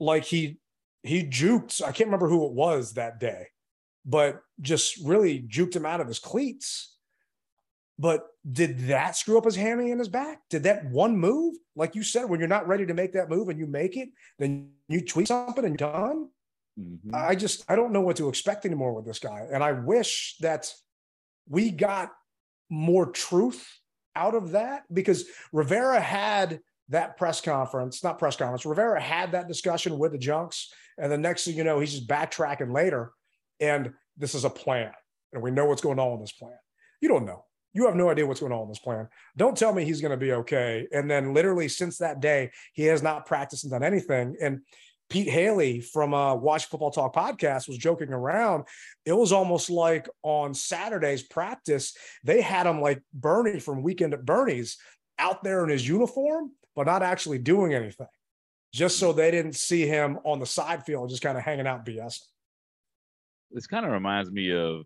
Like he he juked. I can't remember who it was that day, but just really juked him out of his cleats. But did that screw up his hammy in his back? Did that one move, like you said, when you're not ready to make that move and you make it, then you tweak something and you're done? Mm-hmm. I just I don't know what to expect anymore with this guy, and I wish that we got more truth out of that because Rivera had that press conference, not press conference. Rivera had that discussion with the Junks, and the next thing you know, he's just backtracking later, and this is a plan, and we know what's going on with this plan. You don't know you have no idea what's going on in this plan. Don't tell me he's going to be okay. And then literally since that day, he has not practiced and done anything. And Pete Hailey from uh, Watch Football Talk podcast was joking around. It was almost like on Saturday's practice, they had him like Bernie from Weekend at Bernie's out there in his uniform, but not actually doing anything, just so they didn't see him on the side field, just kind of hanging out BS. This kind of reminds me of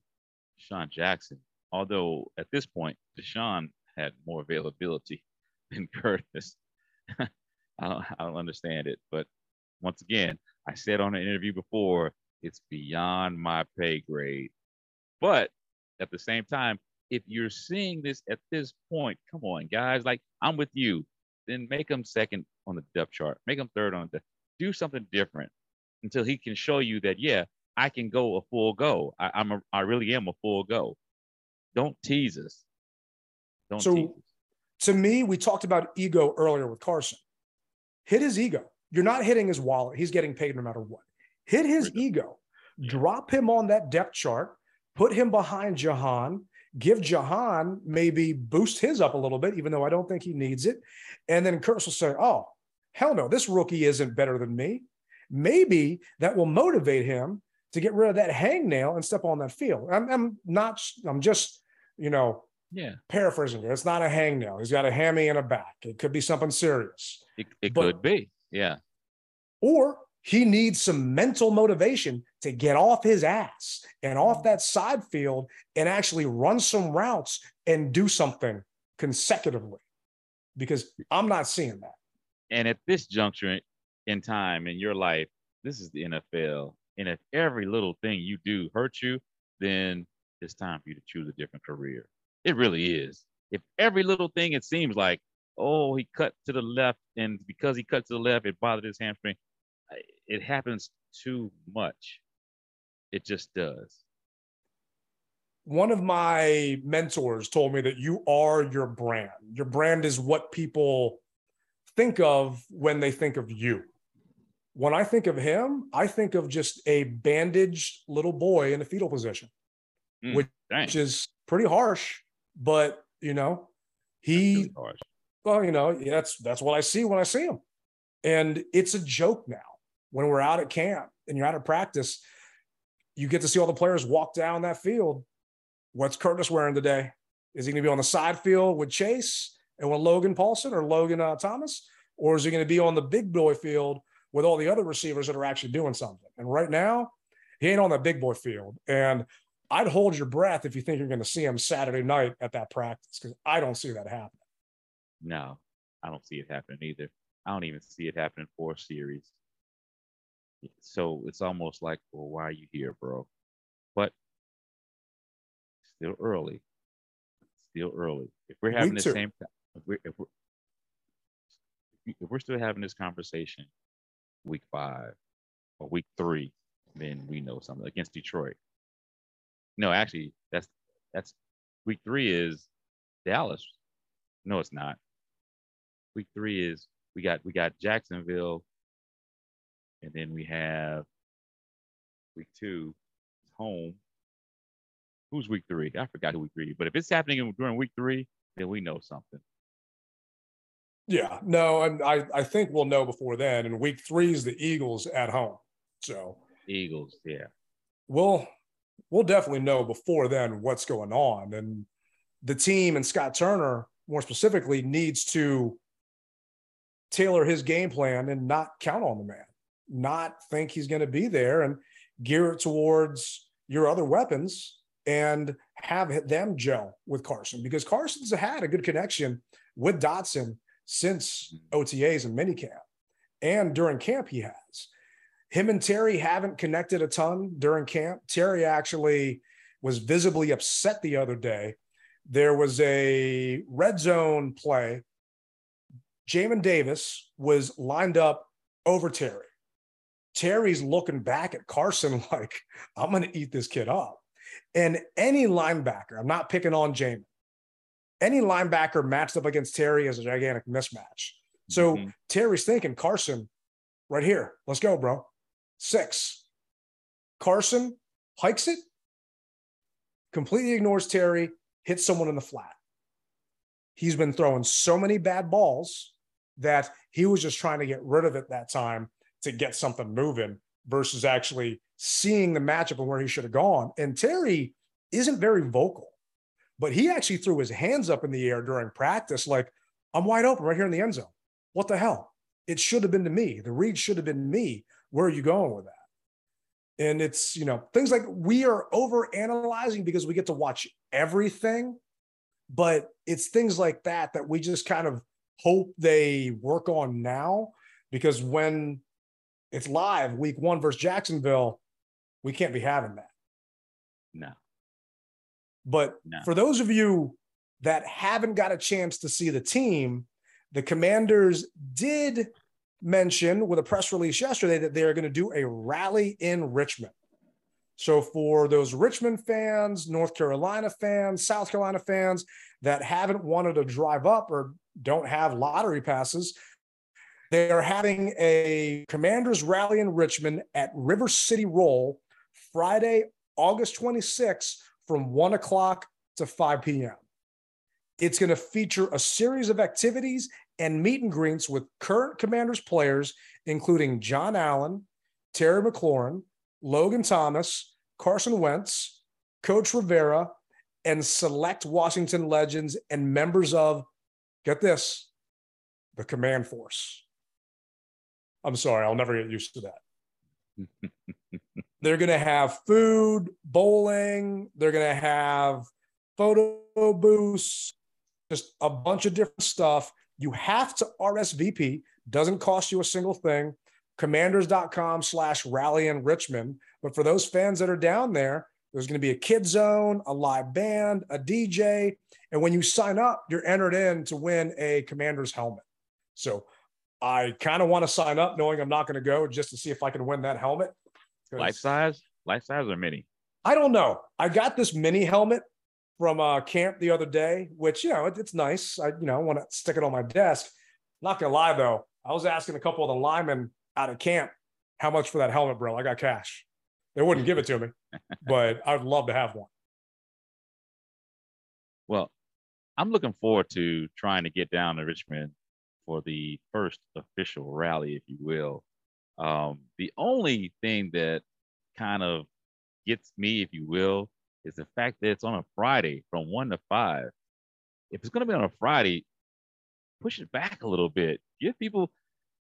Sean Jackson although at this point, DeSean had more availability than Curtis. I, don't, I don't understand it. But once again, I said on an interview before, it's beyond my pay grade. But at the same time, if you're seeing this at this point, come on, guys, like I'm with you. Then make him second on the depth chart. Make him third on the do something different until he can show you that, yeah, I can go a full go. I, I'm a, I really am a full go. Don't tease us. Don't so, tease us. To me, we talked about ego earlier with Carson. Hit his ego. You're not hitting his wallet. He's getting paid no matter what. Hit his ego. Drop him on that depth chart. Put him behind Jahan. Give Jahan maybe boost his up a little bit, even though I don't think he needs it. And then Curtis will say, "Oh, hell no, this rookie isn't better than me." Maybe that will motivate him to get rid of that hangnail and step on that field. I'm, I'm not, I'm just, you know, yeah, paraphrasing here. It's not a hangnail. He's got a hammy and a back. It could be something serious. It, it but, could be. Yeah. Or he needs some mental motivation to get off his ass and off that side field and actually run some routes and do something consecutively because I'm not seeing that. And at this juncture in time in your life, this is the NFL. And if every little thing you do hurts you, then it's time for you to choose a different career. It really is. If every little thing it seems like, oh, he cut to the left, and because he cut to the left, it bothered his hamstring. It happens too much. It just does. One of my mentors told me that you are your brand. Your brand is what people think of when they think of you when I think of him, I think of just a bandaged little boy in a fetal position, mm, which, which, is pretty harsh. But you know, he, well, you know, that's that's what I see when I see him, and it's a joke now. when we're out at camp and you're out of practice, you get to see all the players walk down that field. What's Curtis wearing today? Is he going to be on the side field with Chase and with Logan Paulsen or Logan uh, Thomas? Or is he going to be on the big boy field with all the other receivers that are actually doing something? And right now, he ain't on the big boy field. And I'd hold your breath if you think you're going to see him Saturday night at that practice because I don't see that happening. No, I don't see it happening either. I don't even see it happening for a series. So it's almost like, well, why are you here, bro? But still early. Still early. If we're having the same, if we're, if we're if we're still having this conversation, week five or week three, then we know something against Detroit. No, actually, that's that's week three is Dallas. No, it's not. Week three is we got we got Jacksonville, and then we have week two home. Who's week three? I forgot who week three. But if it's happening during week three, then we know something. Yeah, no, and I I think we'll know before then. And week three is the Eagles at home. So Eagles, yeah. We'll we'll definitely know before then what's going on. And the team and Scott Turner, more specifically, needs to tailor his game plan and not count on the man, not think he's going to be there and gear it towards your other weapons and have them gel with Carson because Carson's had a good connection with Dotson since mm-hmm. OTAs and minicamp. And during camp, he has. Him and Terry haven't connected a ton during camp. Terry actually was visibly upset the other day. There was a red zone play. Jamin Davis was lined up over Terry. Terry's looking back at Carson like, I'm going to eat this kid up. And any linebacker, I'm not picking on Jamin, any linebacker matched up against Terry is a gigantic mismatch. So mm-hmm. Terry's thinking, Carson, right here, let's go, bro. Six. Carson hikes it, completely ignores Terry, hits someone in the flat. He's been throwing so many bad balls that he was just trying to get rid of it that time to get something moving versus actually seeing the matchup and where he should have gone. And Terry isn't very vocal, but he actually threw his hands up in the air during practice, like, I'm wide open right here in the end zone. What the hell? It should have been to me. The read should have been me where are you going with that? And it's, you know, things like we are over analyzing because we get to watch everything, but it's things like that that we just kind of hope they work on now because when it's live week one versus Jacksonville, we can't be having that. No. But no. for those of you that haven't got a chance to see the team, the Commanders did mention with a press release yesterday that they are going to do a rally in Richmond. So, for those Richmond fans, North Carolina fans, South Carolina fans that haven't wanted to drive up or don't have lottery passes, they are having a Commanders rally in Richmond at River City Roll Friday, August 26th from 1 o'clock to 5 p.m. It's going to feature a series of activities and meet and greets with current Commanders players, including John Allen, Terry McLaurin, Logan Thomas, Carson Wentz, Coach Rivera, and select Washington legends and members of, get this, the Command Force. I'm sorry, I'll never get used to that. they're going to have food, bowling, they're going to have photo booths, just a bunch of different stuff. You have to RSVP, doesn't cost you a single thing. Commanders.com slash rally in Richmond. But for those fans that are down there, there's going to be a kid zone, a live band, a DJ. And when you sign up, you're entered in to win a Commanders helmet. So I kind of want to sign up knowing I'm not going to go just to see if I can win that helmet. Life size? Life size or mini? I don't know. I got this mini helmet from uh, camp the other day, which you know it, it's nice. I you know want to stick it on my desk. Not gonna lie though, I was asking a couple of the linemen out of camp how much for that helmet, bro. I got cash. They wouldn't give it to me, but I'd love to have one. Well, I'm looking forward to trying to get down to Richmond for the first official rally, if you will, Um, the only thing that kind of gets me, if you will, is the fact that it's on a Friday from one to five. If it's going to be on a Friday, push it back a little bit. Give people,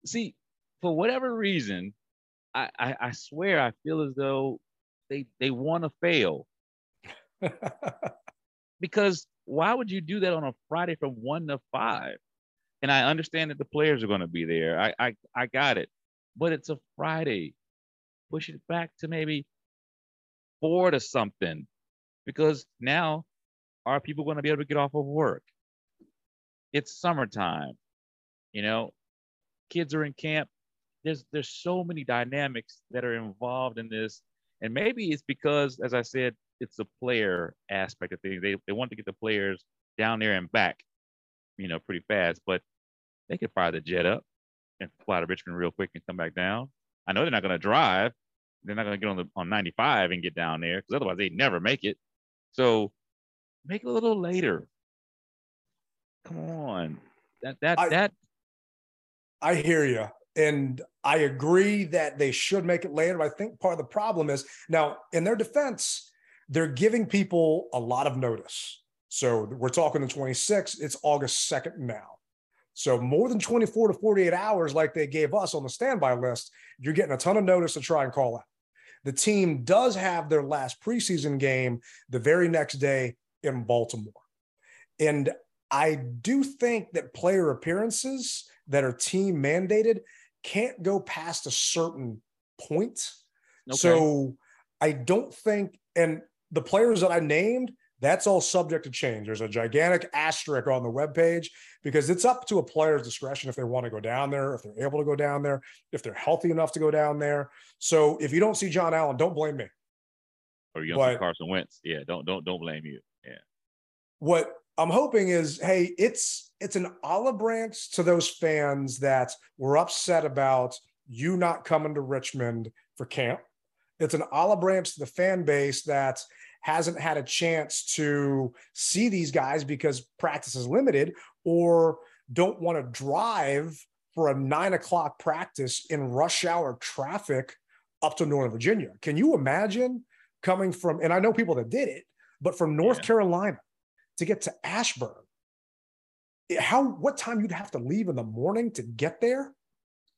see, for whatever reason, I, I, I swear I feel as though they they want to fail because why would you do that on a Friday from one to five? And I understand that the players are going to be there. I, I I got it, but it's a Friday. Push it back to maybe four to something, because now are people going to be able to get off of work? It's summertime, you know. Kids are in camp. There's there's so many dynamics that are involved in this, and maybe it's because, as I said, it's the player aspect of things. They they want to get the players down there and back, you know, pretty fast. But they could fire the jet up and fly to Richmond real quick and come back down. I know they're not going to drive. They're not going to get on the on 95 and get down there because otherwise they'd never make it. So make it a little later. Come on, that that I, that. I hear you. And I agree that they should make it later. I think part of the problem is now, in their defense, they're giving people a lot of notice. So we're talking the 26th, it's August 2nd now. So more than 24 to 48 hours, like they gave us on the standby list, you're getting a ton of notice to try and call out. The team does have their last preseason game the very next day in Baltimore. And I do think that player appearances that are team mandated can't go past a certain point. Okay. So I don't think, and the players that I named, that's all subject to change. There's a gigantic asterisk on the webpage because it's up to a player's discretion if they want to go down there, if they're able to go down there, if they're healthy enough to go down there. So if you don't see John Allen, don't blame me. Or you don't see Carson Wentz. Yeah, don't don't don't blame you. Yeah. What I'm hoping is, hey, it's it's an olive branch to those fans that were upset about you not coming to Richmond for camp. It's an olive branch to the fan base that hasn't had a chance to see these guys because practice is limited or don't want to drive for a nine o'clock practice in rush hour traffic up to Northern Virginia. Can you imagine coming from, and I know people that did it, but from North yeah. Carolina to get to Ashburn? Eh, how, what time you'd have to leave in the morning to get there?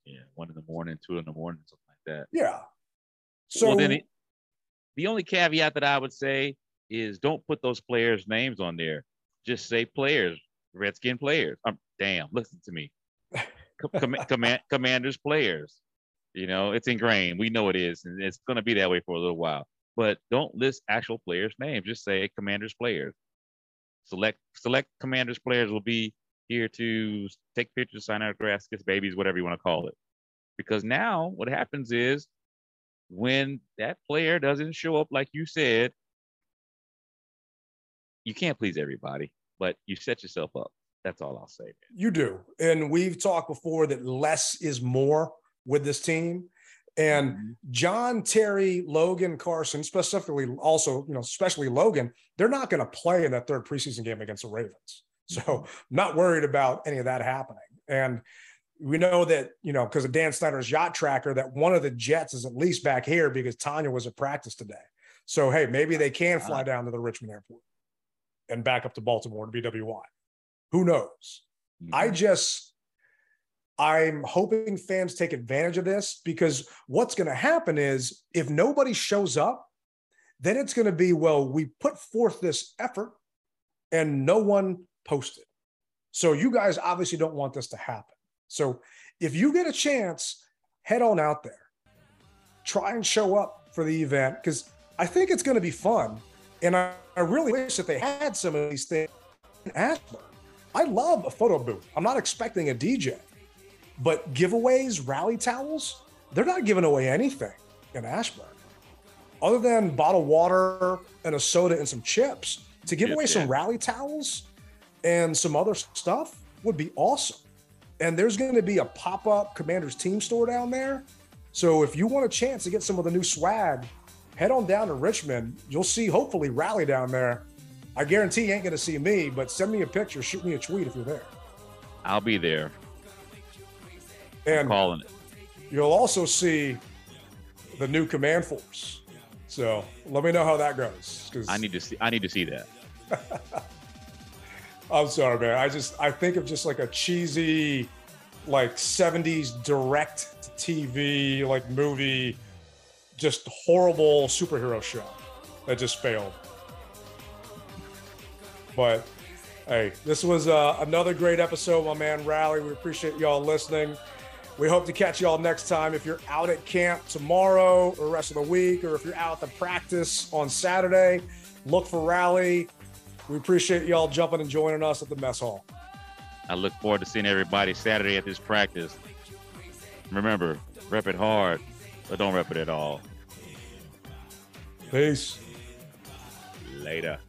Yeah, one in the morning, two in the morning, something like that. Yeah. So well, then the only caveat that I would say is don't put those players' names on there. Just say players, Redskin players. Um, damn, listen to me. Com- command, commanders players. You know, it's ingrained. We know it is, and it's going to be that way for a little while. But don't list actual players' names. Just say commanders players. Select select commanders players will be here to take pictures, sign autographs, kiss babies, whatever you want to call it. Because now what happens is when that player doesn't show up like you said, you can't please everybody, but you set yourself up. That's all I'll say. Man. You do. And we've talked before that less is more with this team. And mm-hmm. John, Terry, Logan, Carson, specifically also, you know, especially Logan, they're not going to play in that third preseason game against the Ravens. So mm-hmm. not worried about any of that happening. And we know that you know because of Dan Snyder's yacht tracker that one of the jets is at least back here because Tanya was at practice today. So hey, maybe they can fly down to the Richmond airport and back up to Baltimore to BWI. Who knows? Mm-hmm. I just I'm hoping fans take advantage of this because what's going to happen is if nobody shows up, then it's going to be well, we put forth this effort and no one posted. So you guys obviously don't want this to happen. So if you get a chance, head on out there. Try and show up for the event because I think it's going to be fun. And I, I, really wish that they had some of these things in Ashburn. I love a photo booth. I'm not expecting a DJ, but giveaways, rally towels, they're not giving away anything in Ashburn other than bottled water and a soda and some chips. To give away some rally towels and some other stuff would be awesome and there's going to be a pop-up Commanders team store down there. So if you want a chance to get some of the new swag, head on down to Richmond. You'll see hopefully Rally down there. I guarantee you ain't going to see me, but send me a picture, shoot me a tweet if you're there. I'll be there. And I'm calling it. you'll also see the new command force. So let me know how that goes. Because I need to see. I need to see that. I'm sorry, man. I just I think of just like a cheesy, like 70s direct TV like movie, just horrible superhero show that just failed. But hey, this was uh, another great episode, my man Rally. We appreciate y'all listening. We hope to catch y'all next time. If you're out at camp tomorrow or rest of the week, or if you're out at the practice on Saturday, look for Rally. We appreciate y'all jumping and joining us at the mess hall. I look forward to seeing everybody Saturday at this practice. Remember, rep it hard, but don't rep it at all. Peace. Later.